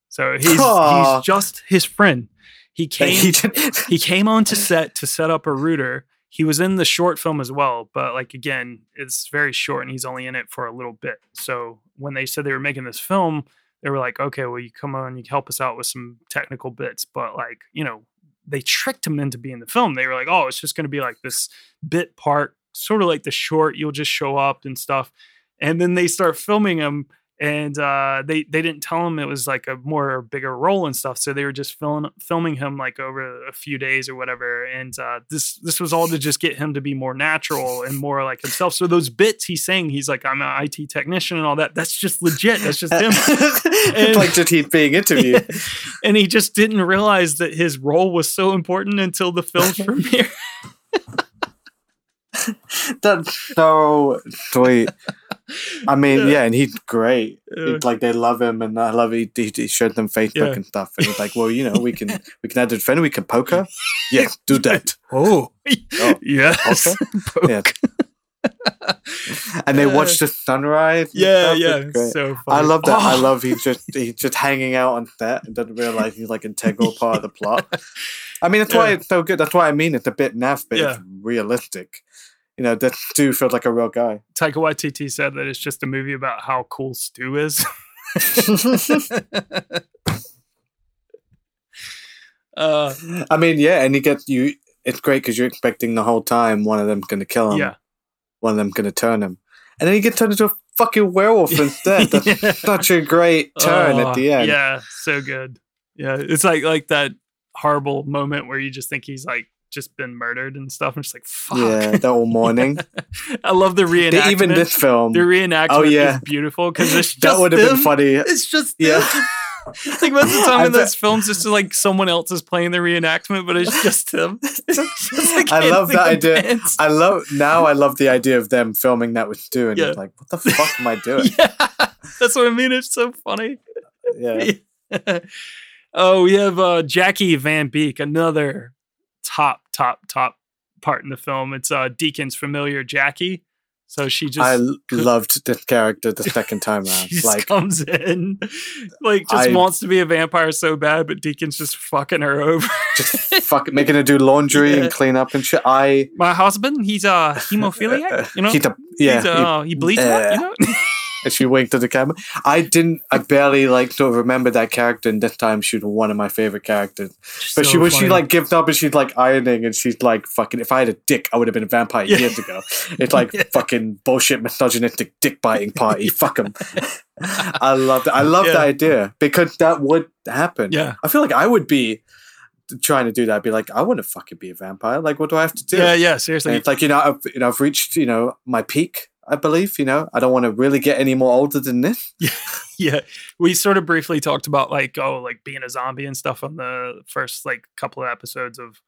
So he's Aw. he's just his friend. He came He he, came onto set to set up a router. He was in the short film as well, but like again, it's very short and he's only in it for a little bit. So when they said they were making this film, they were like, okay, well, you come on, you help us out with some technical bits. But like, you know, they tricked him into being the film. They were like, oh, it's just going to be like this bit part, sort of like the short. You'll just show up and stuff. And then they start filming him, and uh, they they didn't tell him it was like a more bigger role and stuff. So they were just film, filming him like over a few days or whatever. And uh, this this was all to just get him to be more natural and more like himself. So those bits he's saying, he's like, I'm an IT technician and all that. That's just legit. That's just him. It's like just he being interviewed. and he just didn't realize that his role was so important until the film premiere. That's so sweet. I mean, yeah, and he's great. He- like they love him, and I love he, he, he showed them Facebook Yeah. and stuff. And he's like, "Well, you know, we can we can add a friend, we can poker. Yeah, do that. Oh, Oh, yes. yeah. and they watch the sunrise. Yeah, yeah, so I love that. I Oh. love he's just he's just hanging out on set and doesn't realize he's like integral part of the plot. I mean, that's why it's so good. That's why I mean it's a bit naff, but Yeah. it's realistic. You know, that Stu feels like a real guy. Taika Waititi said that it's just a movie about how cool Stu is. uh, I mean, yeah, and you get you. It's great because you're expecting the whole time one of them's going to kill him. Yeah. One of them going to turn him, and then he gets turned into a fucking werewolf instead. That's Yeah. such a great turn oh, at the end. Yeah, so good. Yeah, it's like like that horrible moment where you just think he's like just been murdered and stuff. I'm just like, fuck. Yeah, that all morning. I love the They- reenactment. even this film. the reenactment Oh, yeah. is beautiful because it's just that would have been funny. It's just Yeah. like most of the time I in those films, it's just like someone else is playing the reenactment, but it's just him. It's just like I love that idea. pants. I love now. I love the idea of them filming that with Stu, and Yeah. like, what the fuck am I doing? yeah, that's what I mean. It's so funny. Yeah. oh, we have uh, Jackie Van Beek, another top, top, top part in the film. It's uh, Deacon's familiar Jackie. So she just I l- loved this character the second time she around. just Like, comes in, like just I- wants to be a vampire so bad, but Deacon's just fucking her over. just fucking making her do laundry Yeah. and clean up and shit. I My husband, he's a hemophiliac, you know. He's a- yeah, He's, uh, he bleeds a lot, you know. And she winked at the camera. I didn't. I barely like sort of remember that character, and this time she was one of my favorite characters. But so she was she like gives up and she's like ironing and she's like fucking. If I had a dick, I would have been a vampire Yeah. years ago. It's like fucking bullshit misogynistic dick biting party. Fuck them. I love that. I love Yeah. the idea because that would happen. Yeah. I feel like I would be trying to do that. I'd be like, I want to fucking be a vampire. Like, what do I have to do? Yeah, yeah, And seriously. it's like you know, I've you know, I've reached you know my peak. I believe you know. I don't want to really get any more older than this. yeah yeah. we sort of briefly talked about like oh like being a zombie and stuff on the first like couple of episodes of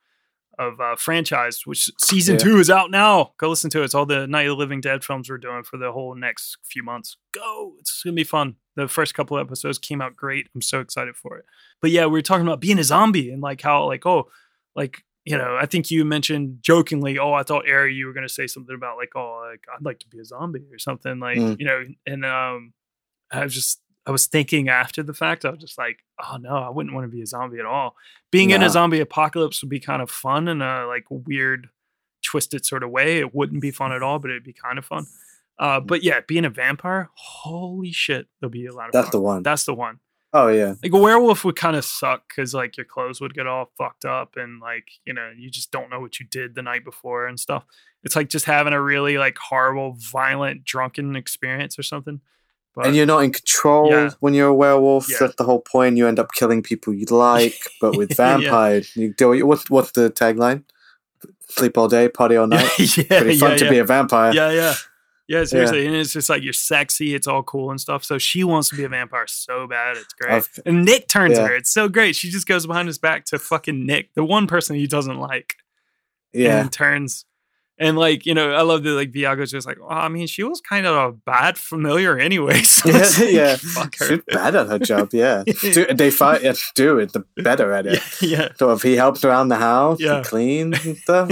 of uh franchise which season Yeah. two is out now go listen to it it's all the night of the living dead films we're doing for the whole next few months go it's gonna be fun the first couple of episodes came out great i'm so excited for it but yeah we were talking about being a zombie and like how like oh like you know i think you mentioned jokingly oh i thought ari you were gonna say something about like oh like i'd like to be a zombie or something like Mm. you know and um I was just I was thinking after the fact, I was just like, oh no, I wouldn't want to be a zombie at all. Being in a zombie apocalypse would be kind of fun in a like weird, twisted sort of way. It wouldn't be fun at all, but it'd be kind of fun. Uh, but yeah, being a vampire, holy shit, there'll be a lot of That's fun. the one. That's the one. Oh yeah. Like a werewolf would kind of suck because like your clothes would get all fucked up and like you know you just don't know what you did the night before and stuff. It's like just having a really like horrible, violent, drunken experience or something. But and you're not in control Yeah. when you're a werewolf. Yeah. That's the whole point. You end up killing people you like, but with Yeah. vampires, you do. What's what's the tagline? Sleep all day, party all night. yeah, Pretty fun yeah, to yeah. be a vampire. Yeah, yeah. Yeah, seriously. And it's just like you're sexy, it's all cool and stuff. So she wants to be a vampire so bad, it's great. I've- and Nick turns yeah. her. It's so great. She just goes behind his back to fucking Nick, the one person he doesn't like. Yeah. and turns. And like you know, I love that like Viago's just like, well, I mean, she was kind of a bad familiar anyway. So Yeah, like, yeah. fuck her. She's bad at her job. Yeah, they fight. Yeah, do it. The better at it. yeah. So if he helps around the house, Yeah. and cleans and stuff.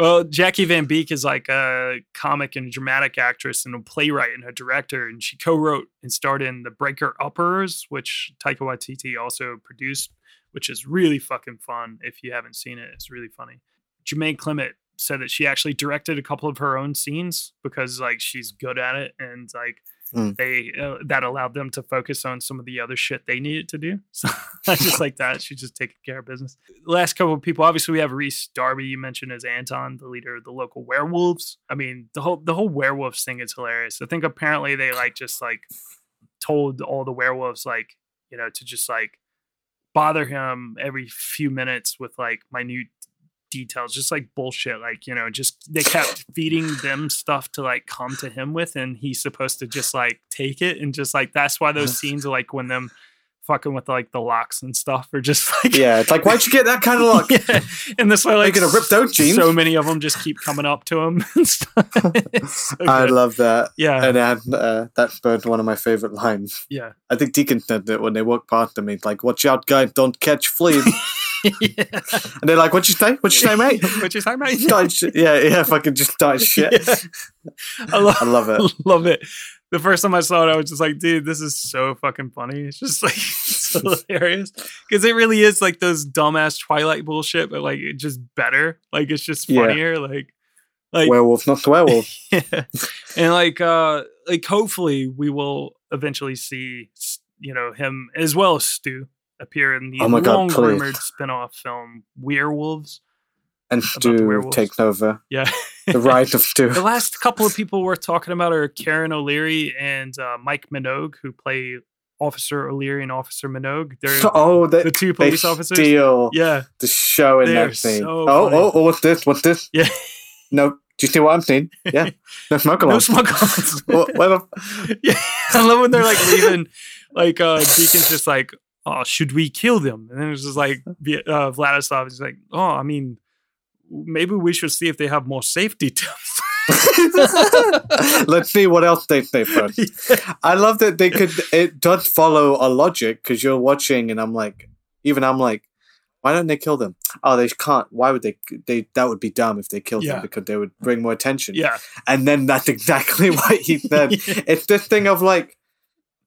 Well, Jackie Van Beek is like a comic and dramatic actress and a playwright and a director, and she co-wrote and starred in The Breaker Uppers, which Taika Waititi also produced, which is really fucking fun. If you haven't seen it, it's really funny. Jemaine Clement said that she actually directed a couple of her own scenes because like she's good at it and like Mm. they uh, that allowed them to focus on some of the other shit they needed to do. So I just like that. She's just taking care of business. Last couple of people, obviously, we have Rhys Darby. You mentioned as Anton, the leader of the local werewolves. I mean, the whole the whole werewolves thing is hilarious. I think apparently they like just like told all the werewolves like you know to just like bother him every few minutes with like minute details just like bullshit like you know just they kept feeding them stuff to like come to him with and he's supposed to just like take it and just like that's why those scenes are like when them fucking with like the locks and stuff are just like Yeah, it's like why'd you get that kind of look? yeah. and this way like Making a ripped out jeans? so many of them just keep coming up to him and stuff so I good. love that. Yeah. and that uh, that spurred one of my favorite lines. yeah I think Deacon said it when they walk past him. He's like, "Watch out, guy! Don't catch fleas." And they're like, "What'd you say? What'd you say, mate?" What'd you say mate. Yeah, yeah, fucking just start shit. I love, I love it. love it. The first time I saw it, I was just like, dude, this is so fucking funny. It's just like so hilarious because it really is like those dumbass Twilight bullshit, but like it's just better. Like it's just Yeah. funnier. Like, like werewolf, not werewolf. yeah. and like uh like hopefully we will eventually see you know him as well as Stu appear in the Oh my long please. rumored spin-off film We're Wolves. And Stu takes over. Yeah. The right of Stu. the last couple of people we're talking about are Karen O'Leary and uh, Mike Minogue, who play Officer O'Leary and Officer Minogue. They're Oh, they, the two they police officers. steal Yeah. the show in They're that scene. so oh, oh, oh, what's this? What's this? Yeah. No, do you see what I'm seeing? Yeah, no smoke alarm. No smoke alarms. what, what yeah, I love when they're like leaving. Like uh Deacon's just like, "Oh, should we kill them?" And then it's just like uh, Vladislav is like, "Oh, I mean, maybe we should see if they have more safety tips." Let's see what else they say first. I love that they could. It does follow a logic because you're watching, and I'm like, even I'm like, why don't they kill them? Oh, they can't. Why would they? They that would be dumb if they killed Yeah. them because they would bring more attention. Yeah. and then that's exactly what he said. It's this thing of like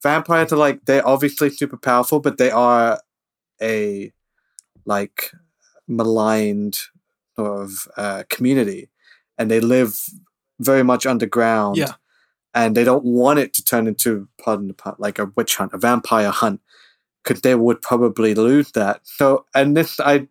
vampires are like they're obviously super powerful, but they are a like maligned sort of uh, community, and they live very much underground. Yeah. and they don't want it to turn into pardon the pun, like a witch hunt, a vampire hunt, because they would probably lose that. So, and this I,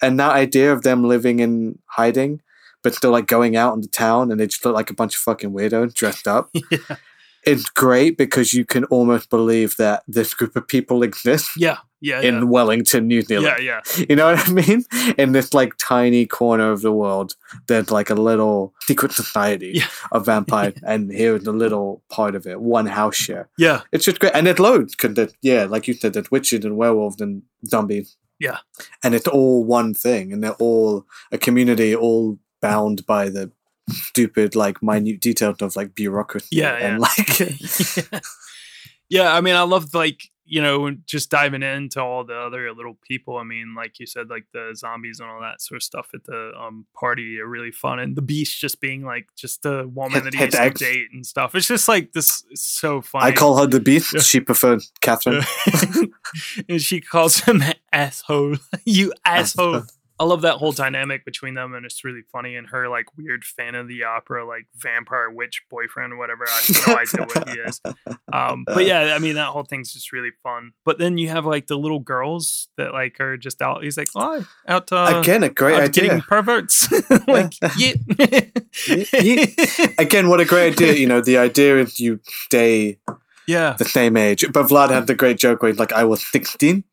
and that idea of them living in hiding, but still like going out into town, and they just look like a bunch of fucking weirdos dressed up. It's great because you can almost believe that this group of people exists Yeah, yeah, in yeah. Wellington, New Zealand. Yeah, yeah. You know what I mean? In this like tiny corner of the world, there's like a little secret society of vampires, and here's a little part of it, one house share. Yeah. It's just great, and it loads because yeah, like you said, there's witches and werewolves and zombies, Yeah. and it's all one thing, and they're all a community, all bound by the stupid like minute details of like bureaucracy Yeah, and yeah. like yeah, I mean, I love like you know just diving into all the other little people. I mean, like you said, like the zombies and all that sort of stuff at the um party are really fun, and the beast just being like just the woman that he used to date and stuff. It's just like this is so funny. I call her the beast. She preferred Catherine. and she calls him asshole. you asshole. I love that whole dynamic between them, and it's really funny. And her like weird fan of the opera, like vampire witch boyfriend or whatever. I have no idea what he is. Um, but yeah, I mean that whole thing's just really fun. But then you have like the little girls that like are just out. He's like, oh, out uh, Again, a great idea. getting perverts. like, yeah. Again, what a great idea. You know, the idea is you stay Yeah. the same age. But Vlad had the great joke where he's like, I was 16,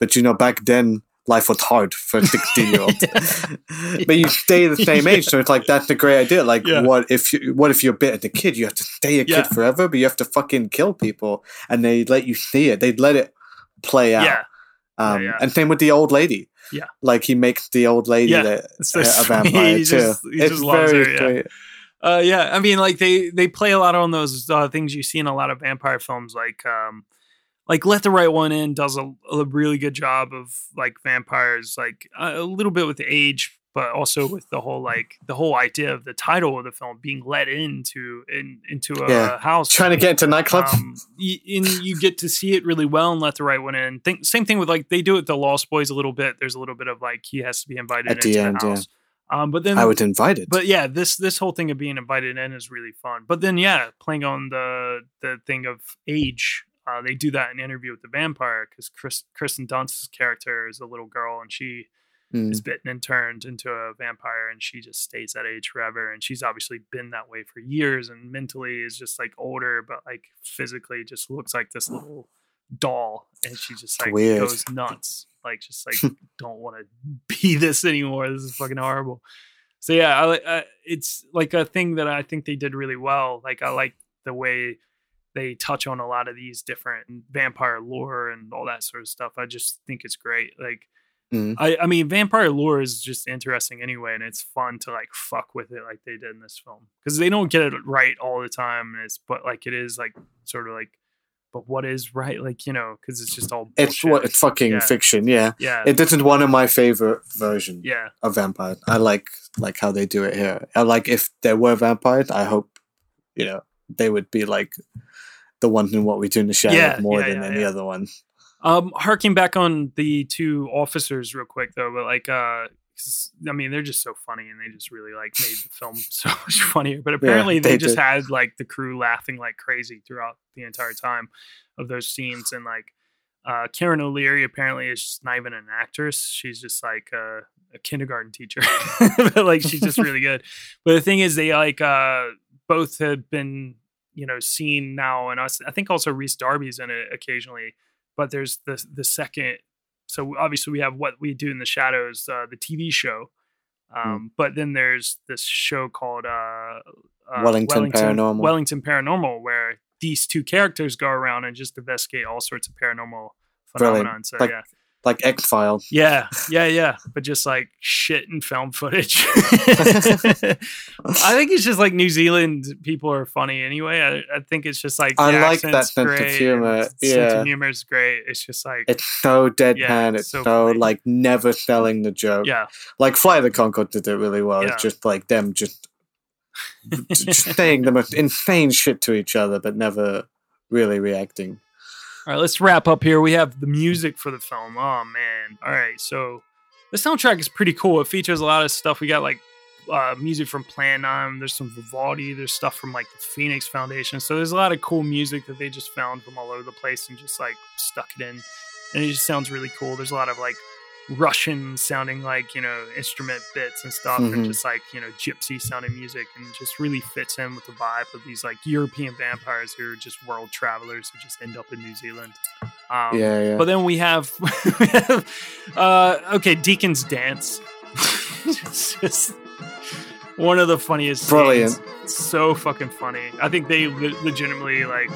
but you know, back then life was hard for a 16 year old. but you stay the same age. So it's like, that's a great idea. Like, Yeah. what if you, what if you're a bit as a kid? You have to stay a Yeah. kid forever, but you have to fucking kill people. And they let you see it. They'd let it play out. Yeah. Um, yeah. And same with the old lady. Yeah. like he makes the old lady Yeah, that, it's so a vampire He too. he it's just loves very her, yeah. great. Uh, yeah, I mean, like they they play a lot on those uh, things you see in a lot of vampire films, like um, like Let the Right One In does a, a really good job of like vampires, like a, a little bit with age, but also with the whole like the whole idea of the title of the film being let into in into a Yeah. house, Trying to get into nightclubs. um, and you get to see it really well and let the right one in. Think, same thing with like they do it the Lost Boys a little bit. There's a little bit of like he has to be invited At the end, the yeah. Um, but then I would invite it. but yeah, this this whole thing of being invited in is really fun. But then yeah, playing on the the thing of age, uh, they do that in Interview with the Vampire because Chris Kristen Dunst's character is a little girl and she Mm. is bitten and turned into a vampire and she just stays that age forever. And she's obviously been that way for years and mentally is just like older but like physically just looks like this little doll. And she just like Weird. goes nuts. Like just like don't want to be this anymore. This is fucking horrible. So yeah I, uh, it's like a thing that i think they did really well. Like i like the way they touch on a lot of these different vampire lore and all that sort of stuff i just think it's great like Mm. I, I mean, vampire lore is just interesting anyway, and it's fun to like fuck with it like they did in this film because they don't get it right all the time. And it's but like it is like sort of like, but what is right? Like you know, because it's just all It's what it's fucking Yeah. fiction, yeah. Yeah. It isn't one of my favorite versions Yeah. of vampire. I like like how they do it here. I like if there were vampires, I hope you know they would be like the one in what we do in the shadow Yeah, more yeah, than yeah, any yeah. other one. Um, harking back on the two officers real quick though, but like, uh, I mean, they're just so funny and they just really like made the film so much funnier. But apparently, they, they just did. had like the crew laughing like crazy throughout the entire time of those scenes. And like, uh, Karen O'Leary apparently is just not even an actress; she's just like a, a kindergarten teacher. but like, she's just really good. But the thing is, they like uh, both have been you know seen now, and us. I think also Rhys Darby's in it occasionally but there's the the second so obviously we have what we do in the shadows uh, the tv show Hmm. um, but then there's this show called uh, uh, Wellington Paranormal. wellington paranormal where these two characters go around and just investigate all sorts of paranormal Brilliant. phenomenon so like yeah like X Files. yeah, yeah, yeah. But just like shit and film footage. I think it's just like New Zealand people are funny anyway. I, I think it's just like I like that sense of humor, and Sense of humor is great. It's just like It's so deadpan. Yeah, it's so so, like never selling the joke. Yeah. Like Flight of the Conchords did it really well. Yeah. It's just like them just just saying the most insane shit to each other, but never really reacting. All right, let's wrap up here. We have the music for the film. Oh man! All right, so the soundtrack is pretty cool. It features a lot of stuff. We got like uh, music from Plan 9. There's some Vivaldi. There's stuff from like the Phoenix Foundation. So there's a lot of cool music that they just found from all over the place and just like stuck it in, and it just sounds really cool. There's a lot of like Russian sounding like you know instrument bits and stuff, and Mhm. just like you know gypsy sounding music, and just really fits in with the vibe of these like European vampires who are just world travelers who just end up in New Zealand. Um, Yeah, yeah. But then we have, we have uh, okay, Deacon's dance. it's just one of the funniest. Brilliant. Scenes. So fucking funny. I think they le- legitimately like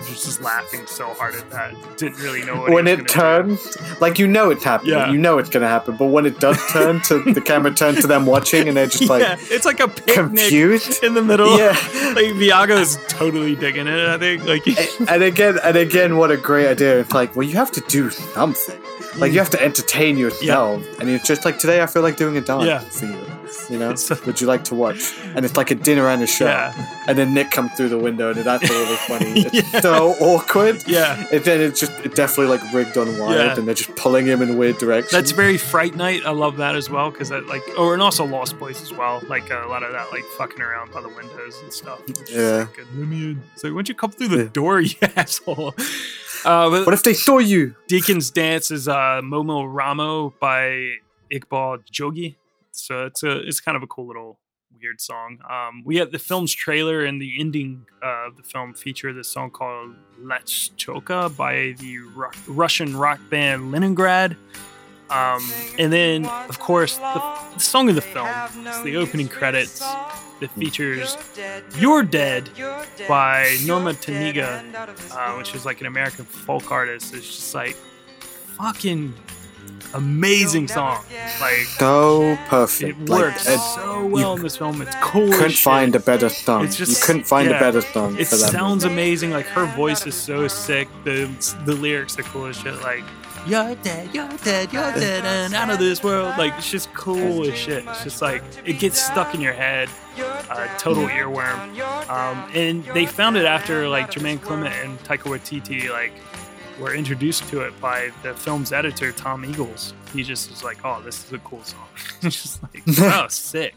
was just laughing so hard at that. Didn't really know when it gonna do. turns, like you know it's happening, Yeah. you know it's gonna happen. But when it does turn to the camera turns to them watching, and they're just like yeah, it's like a picnic confused. in the middle. Yeah. like Viago's totally digging it. I think like and again, and again, what a great idea! It's like, well, you have to do something. Like you have to entertain yourself, and it's just like today, I feel like doing a dance Yeah. for you. You know, would you like to watch? And it's like a dinner and a show. Yeah. And then Nick comes through the window, and that's really funny. It's so awkward. Yeah. And then it's just it definitely like rigged on wild, Yeah. and they're just pulling him in weird directions. That's very Fright Night. I love that as well because that like, or and also Lost Boys as well. Like uh, a lot of that like fucking around by the windows and stuff. It's Yeah. Like, let me in. It's like, why don't you come through the door, you asshole? Uh, but what if they saw you? Deacon's Dance is uh, Momo Ramo by Iqbal Jogi. So it's a it's kind of a cool little weird song. Um, we have the film's trailer and the ending of the film feature this song called Let's Choka by the Ru- Russian rock band Leningrad. Um, and then, of course, the, the song of the film is the opening credits that features You're Dead by Norma Tanega, uh, which is like an American folk artist. It's just like fucking Amazing song. Like So perfect. it works it- so well in this film. It's cool. as couldn't find a better song. It's just you couldn't find yeah. a better song It for that. sounds amazing. Like her voice is so sick. The the lyrics are cool as shit. Like you're dead, you're dead, you're dead, and out of this world. Like it's just cool as shit. It's just like it gets stuck in your head. Uh, total earworm. Um, and they found it after like Jemaine Clement and Taika Waititi like were introduced to it by the film's editor Tom Eagles. He just was like, "Oh, this is a cool song." Just like, "Oh, sick."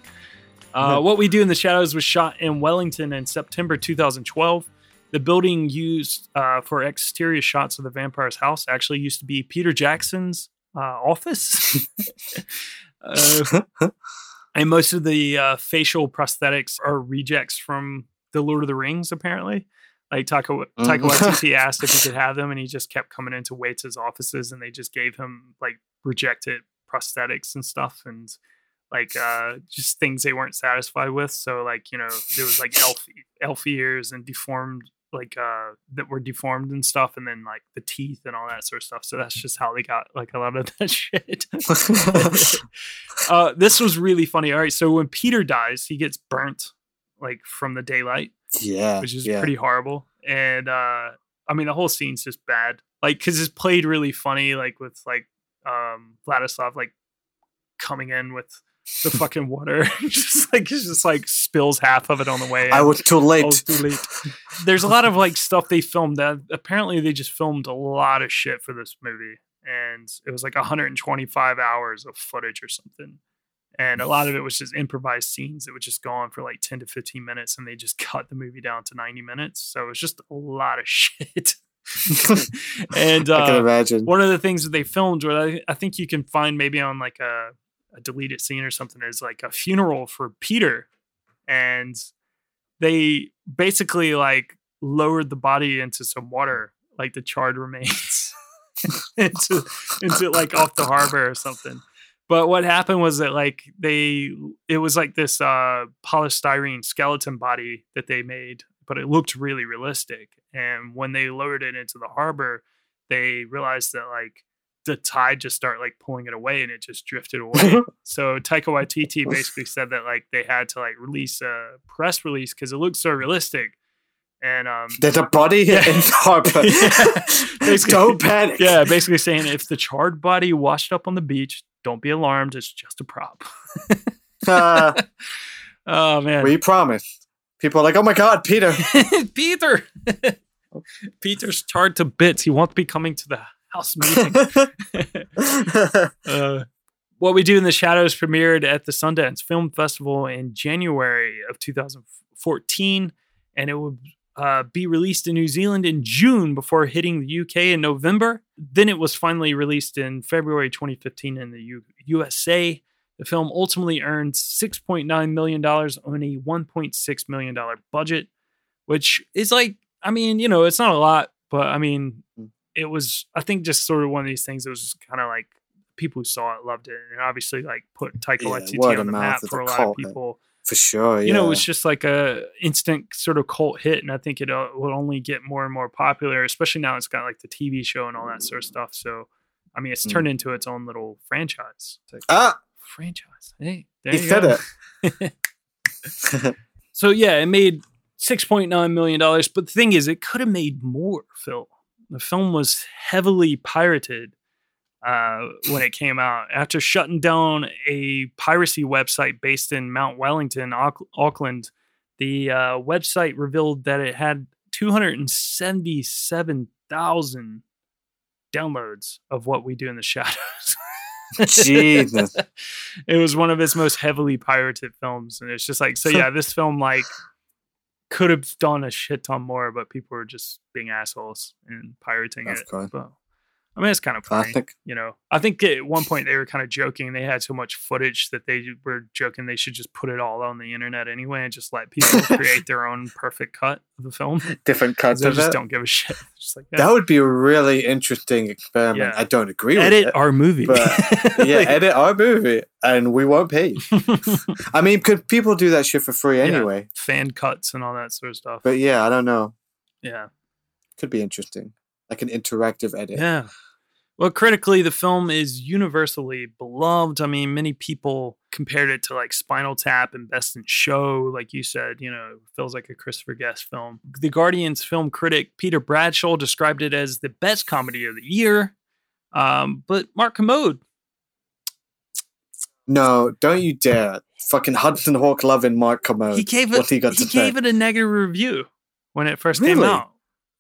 Uh, what we do in the shadows was shot in Wellington in September 2012. The building used uh, for exterior shots of the vampire's house actually used to be Peter Jackson's uh, office. uh, and most of the uh, facial prosthetics are rejects from the Lord of the Rings, apparently. Like Taika, Taika Mhm. Waititi asked if he could have them, and he just kept coming into Weta's offices, and they just gave him like rejected prosthetics and stuff, and like uh just things they weren't satisfied with. So like you know there was like elf elf ears and deformed like uh that were deformed and stuff, and then like the teeth and all that sort of stuff. So that's just how they got like a lot of that shit. uh, this was really funny. All right, so when Peter dies, he gets burnt like from the daylight, yeah, which is yeah. pretty horrible. And uh, I mean, the whole scene's just bad. Like, because it's played really funny, like with like um Vladislav like coming in with the fucking water, just like it's just like spills half of it on the way. I was too late. I was too late. There's a lot of like stuff they filmed that apparently they just filmed a lot of shit for this movie, and it was like 125 hours of footage or something. And a lot of it was just improvised scenes that would just go on for like 10 to 15 minutes, and they just cut the movie down to 90 minutes. So it was just a lot of shit. and I can uh, imagine. one of the things that they filmed, what I, I think you can find maybe on like a, a deleted scene or something, is like a funeral for Peter, and they basically like lowered the body into some water, like the charred remains, into into like off the harbor or something. But what happened was that like they it was like this uh polystyrene skeleton body that they made, but it looked really realistic. And when they lowered it into the harbor, they realized that like the tide just started like pulling it away and it just drifted away. so Taika Waititi basically said that like they had to like release a press release because it looked so realistic. And um There's a body in the harbor. Basically- Don't panic. yeah, basically saying if the charred body washed up on the beach, don't be alarmed. It's just a prop. Uh, oh man, we promised. People are like, oh my god, Peter. Peter. Peter's charred to bits. He won't be coming to the house meeting. uh, what we do in the shadows premiered at the Sundance Film Festival in January of 2014, and it uh, be released in New Zealand in June before hitting the UK in November. Then it was finally released in February 2015 in the U- USA. The film ultimately earned $6.9 million on a $1.6 million budget, which is like, I mean, you know, it's not a lot, but I mean, it was, I think, just sort of one of these things that was just kind of like people who saw it loved it. And obviously, like, put Taika Yeah, Waititi on the map for a lot of people. For sure, yeah. You know, it was just like a instant sort of cult hit, and I think it uh, will only get more and more popular, especially now it's got like the TV show and all that sort of stuff. So, I mean, it's Mm. turned into its own little franchise. Like, ah, franchise. Hey, there he you said it. So yeah, it made six point nine million dollars. But the thing is, it could have made more. Fil, the film was heavily pirated uh, when it came out. After shutting down a piracy website based in Mount Wellington, Auckland, the uh, website revealed that it had two hundred and seventy-seven thousand downloads of what we do in the shadows. Jesus. it was one of his most heavily pirated films, and it's just like so. Yeah, this film like could have done a shit ton more, but people were just being assholes and pirating it. But I mean, it's kind of funny. Classic. You know, I think at one point they were kind of joking. They had so much footage that they were joking they should just put it all on the internet anyway and just let people create their own perfect cut of the film. Different cuts They of just it. don't give a shit. Just like That would be a really interesting experiment. Yeah. I don't agree with it. edit our movie. but yeah, edit our movie, and we won't pay. I mean, could people do that shit for free Yeah, anyway? fan cuts and all that sort of stuff. But yeah, I don't know. yeah. Could be interesting, like an interactive edit. Yeah. Well, critically, the film is universally beloved. I mean, many people compared it to like Spinal Tap and Best in Show. Like you said, you know, feels like a Christopher Guest film. The Guardian's film critic Peter Bradshaw described it as the best comedy of the year. Um, but Mark Kermode, No, don't you dare. Fucking Hudson Hawk loving Mark Kermode. he gave it what he got he to say. gave it a negative review when it first came out.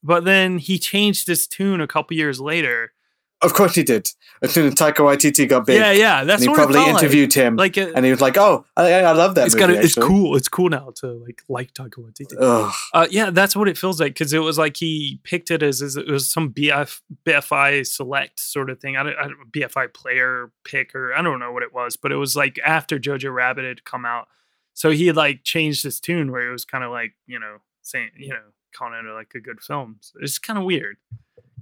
But then he changed his tune a couple years later. Of course he did. As soon as Taika Waititi got big. Yeah, yeah, that's and he it probably felt like. interviewed him. Like, uh, and he was like, "Oh, I, I love that it's movie." got it's cool. It's cool now to like like Taika Waititi. Uh, yeah, that's what it feels like because it was like he picked it as, as it was some BF BFI select sort of thing. I don't, I don't BFI player pick or I don't know what it was, but it was like after Jojo Rabbit had come out, so he like changed his tune where it was kind of like you know saying you know calling it like a good film. So it's kind of weird,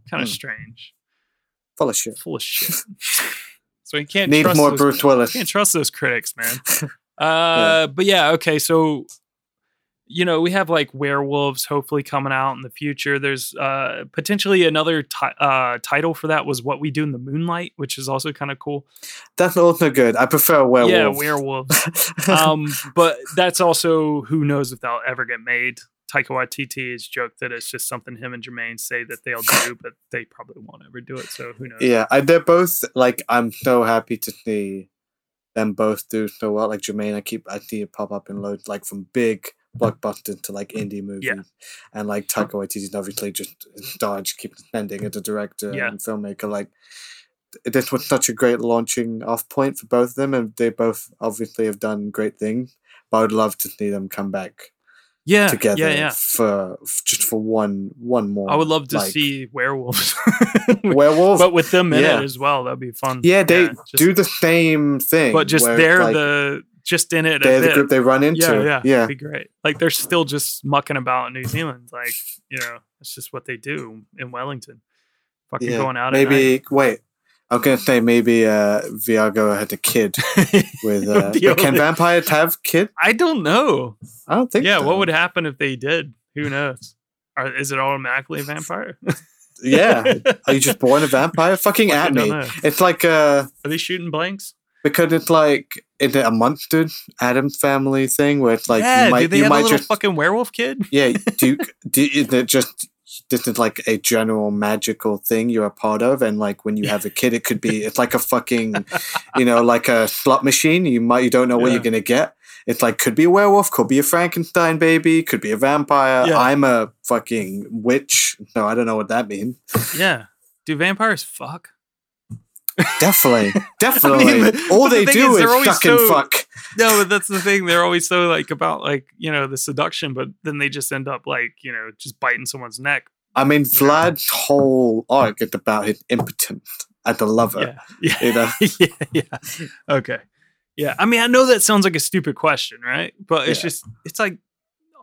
kind of Hmm. strange, Full of shit. full of shit. so you can't Need trust more those- Bruce Willis. Can't trust those critics, man. uh, but yeah, okay. So, you know, we have like werewolves hopefully coming out in the future. There's uh, potentially another ti- uh, title for that was What We Do in the Moonlight, which is also kind of cool. That's also good. I prefer werewolf. Yeah, werewolves. um, but that's also who knows if they'll ever get made. Taika Waititi has joked that it's just something him and Jemaine say that they'll do, but they probably won't ever do it. So who knows? Yeah, I, they're both like. I'm so happy to see them both do so well. Like Jemaine, I keep I see it pop up in loads, like from big blockbuster to like indie movies, and like Taika Waititi's obviously just Dodge keeps spending as a director Yeah. and filmmaker. Like this was such a great launching off point for both of them, and they both obviously have done great things. But I would love to see them come back Yeah, together yeah, yeah. for just for one one more. I would love to like- see werewolves. werewolf, but with them in Yeah. it as well. That'd be fun. Yeah, they just- do the same thing. but just where, they're like, the just in it. they're the group they run into. Yeah, yeah, yeah. It'd be great. Like they're still just mucking about in New Zealand. Like you know, it's just what they do in Wellington. Fucking Yeah. going out. Maybe wait. I'm gonna say maybe uh, Viago had a kid with. Uh, can vampires have kid? I don't know. I don't think. Yeah, so. what would happen if they did? Who knows? Are, is it automatically a vampire? Yeah, are you just born a vampire? Fucking at me. know. It's like uh Are they shooting blanks? because it's like is it a monster Addams family thing where it's like yeah. you might do they you have a little just fucking werewolf kid? yeah do do is it just this is like a general magical thing you're a part of and like when you have a kid it could be it's like a fucking you know like a slot machine you might you don't know what Yeah. you're gonna get it's like could be a werewolf could be a frankenstein baby could be a vampire Yeah. i'm a fucking witch no i don't know what that means Yeah. Do vampires fuck? Definitely definitely but- all but the they do is, is, they're always fucking so- fuck No, but that's the thing. They're always so like about like you know the seduction, but then they just end up like you know just biting someone's neck. i mean vlad's whole arc is about his impotence as a lover Yeah, you know yeah, yeah. Okay, yeah. I mean, I know that sounds like a stupid question, right? But it's Yeah. just it's like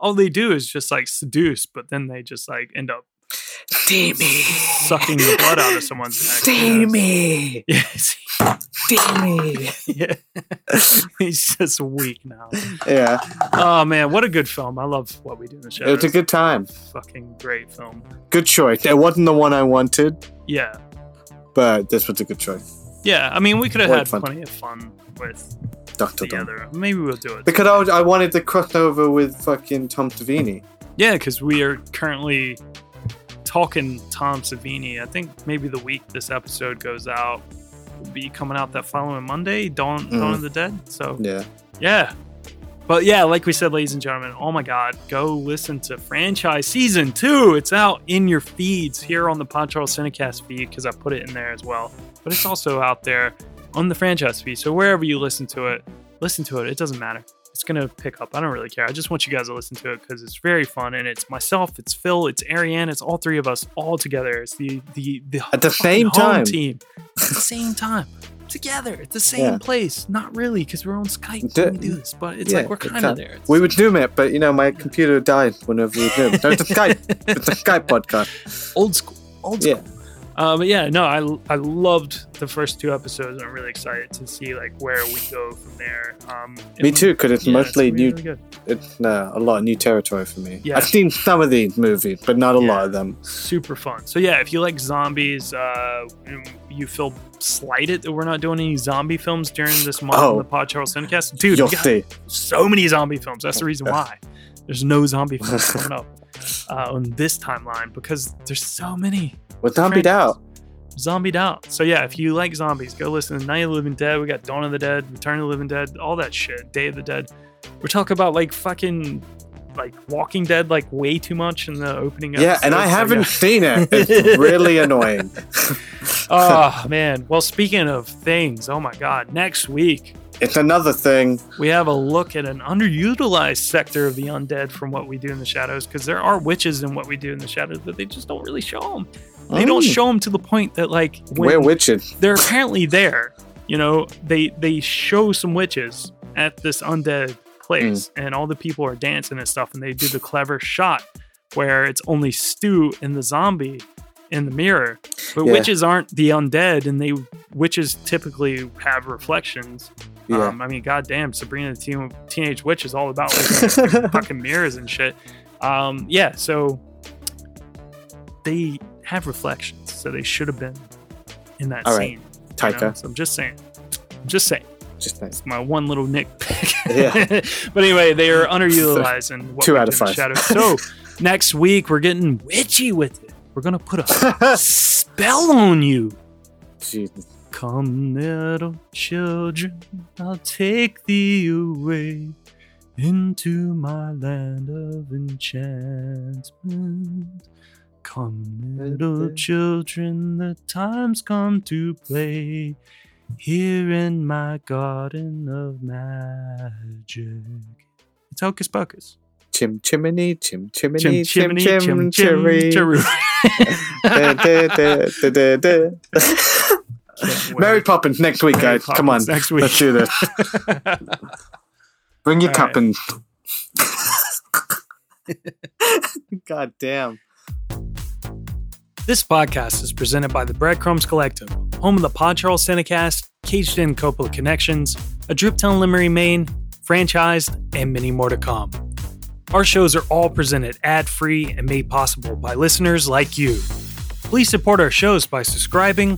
all they do is just like seduce, but then they just like end up steamy sucking the blood out of someone's neck. you know? steamy Yes. steamy yeah. He's just weak now. yeah Oh man, what a good film! I love what we do in the show. It was a good time. fucking great film. Good choice. It wasn't the one I wanted, Yeah, but this was a good choice. yeah. I mean, we could have What had fun. plenty of fun with Doctor Doom. together. Maybe we'll do it. Because I, was, I wanted to cross over with fucking Tom Savini. Yeah, because we are currently talking Tom Savini. I think maybe the week this episode goes out will be coming out that following Monday, Dawn, Dawn Mhm. of the Dead. So Yeah. yeah. But yeah, like we said, ladies and gentlemen, oh my God, go listen to Franchise Season 2. It's out in your feeds here on the Pod Charles Cinecast feed because I put it in there as well. But it's also out there on the franchise feed. So wherever you listen to it, listen to it. It doesn't matter. It's going to pick up. I don't really care. I just want you guys to listen to it because it's very fun. And it's myself, it's Fil, it's Ariane, it's all three of us all together. It's the, the, the At the same time. team. At the same time. Together at the same Yeah. place. Not really because we're on Skype D- when we do this, but it's Yeah, like we're kind of there. We would Zoom it, but you know, my computer died whenever we Zoom. So it's a Skype. It's a Skype podcast. old school. Old Yeah. Uh, but yeah, no, I I loved the first two episodes. I'm really excited to see like where we go from there. Um, Me too, because it's yeah, mostly gonna new. really. It's uh, a lot of new territory for me. Yeah. I've seen some of these movies, but not a lot of them. super fun. So yeah, if you like zombies, uh, you feel slighted that we're not doing any zombie films during this month Oh. on the Pod Charles Cinecast, dude, You'll see. so many zombie films. That's the reason why there's no zombie films coming up uh, on this timeline because there's so many. We're zombied out. Zombied out. So yeah, if you like zombies, go listen to Night of the Living Dead. We got Dawn of the Dead, Return of the Living Dead, all that shit. Day of the Dead. We're talking about like fucking like Walking Dead like way too much in the opening. Yeah, and I. So, haven't yeah. seen it. It's really annoying. oh man. Well, speaking of things, oh my god, next week It's another thing. we have a look at an underutilized sector of the undead from what we do in the shadows because there are witches in what we do in the shadows, but they just don't really show them. They don't Mm. show them to the point that like We're witches. they're apparently there. You know, they they show some witches at this undead place, and all the people are dancing and stuff, and they do the clever shot where it's only Stu and the zombie in the mirror. But Yeah. witches aren't the undead, and they witches typically have reflections. Yeah. Um, I mean, goddamn, Sabrina the Teen, Teenage Witch is all about like, fucking mirrors and shit. Um, yeah, so they have reflections, so they should have been in that All right, scene. you Taika. know? So I'm just saying. I'm just saying. Just saying. It's my one little nitpick. Yeah. but anyway, they are underutilizing Two out of five. shadows. So next week we're getting witchy with it. We're gonna put a spell on you. Jesus. Come, little children, I'll take thee away into my land of enchantment. Come, little children, the time's come to play here in my garden of magic. It's Hocus Pocus. Chim chimney, chim chimney, Chim chim chimney, chim chim chim cherry. Mary Poppins next week, Mary guys. Come on. Next week. Let's do this. Bring your All cup right. and. God damn. This podcast is presented by the Breadcrumbs Collective, home of the Pod Charles Cinecast, Caged In Coppola Connections, a Driptown Limerick, Maine, franchised, and many more to come. Our shows are all presented ad free and made possible by listeners like you. Please support our shows by subscribing,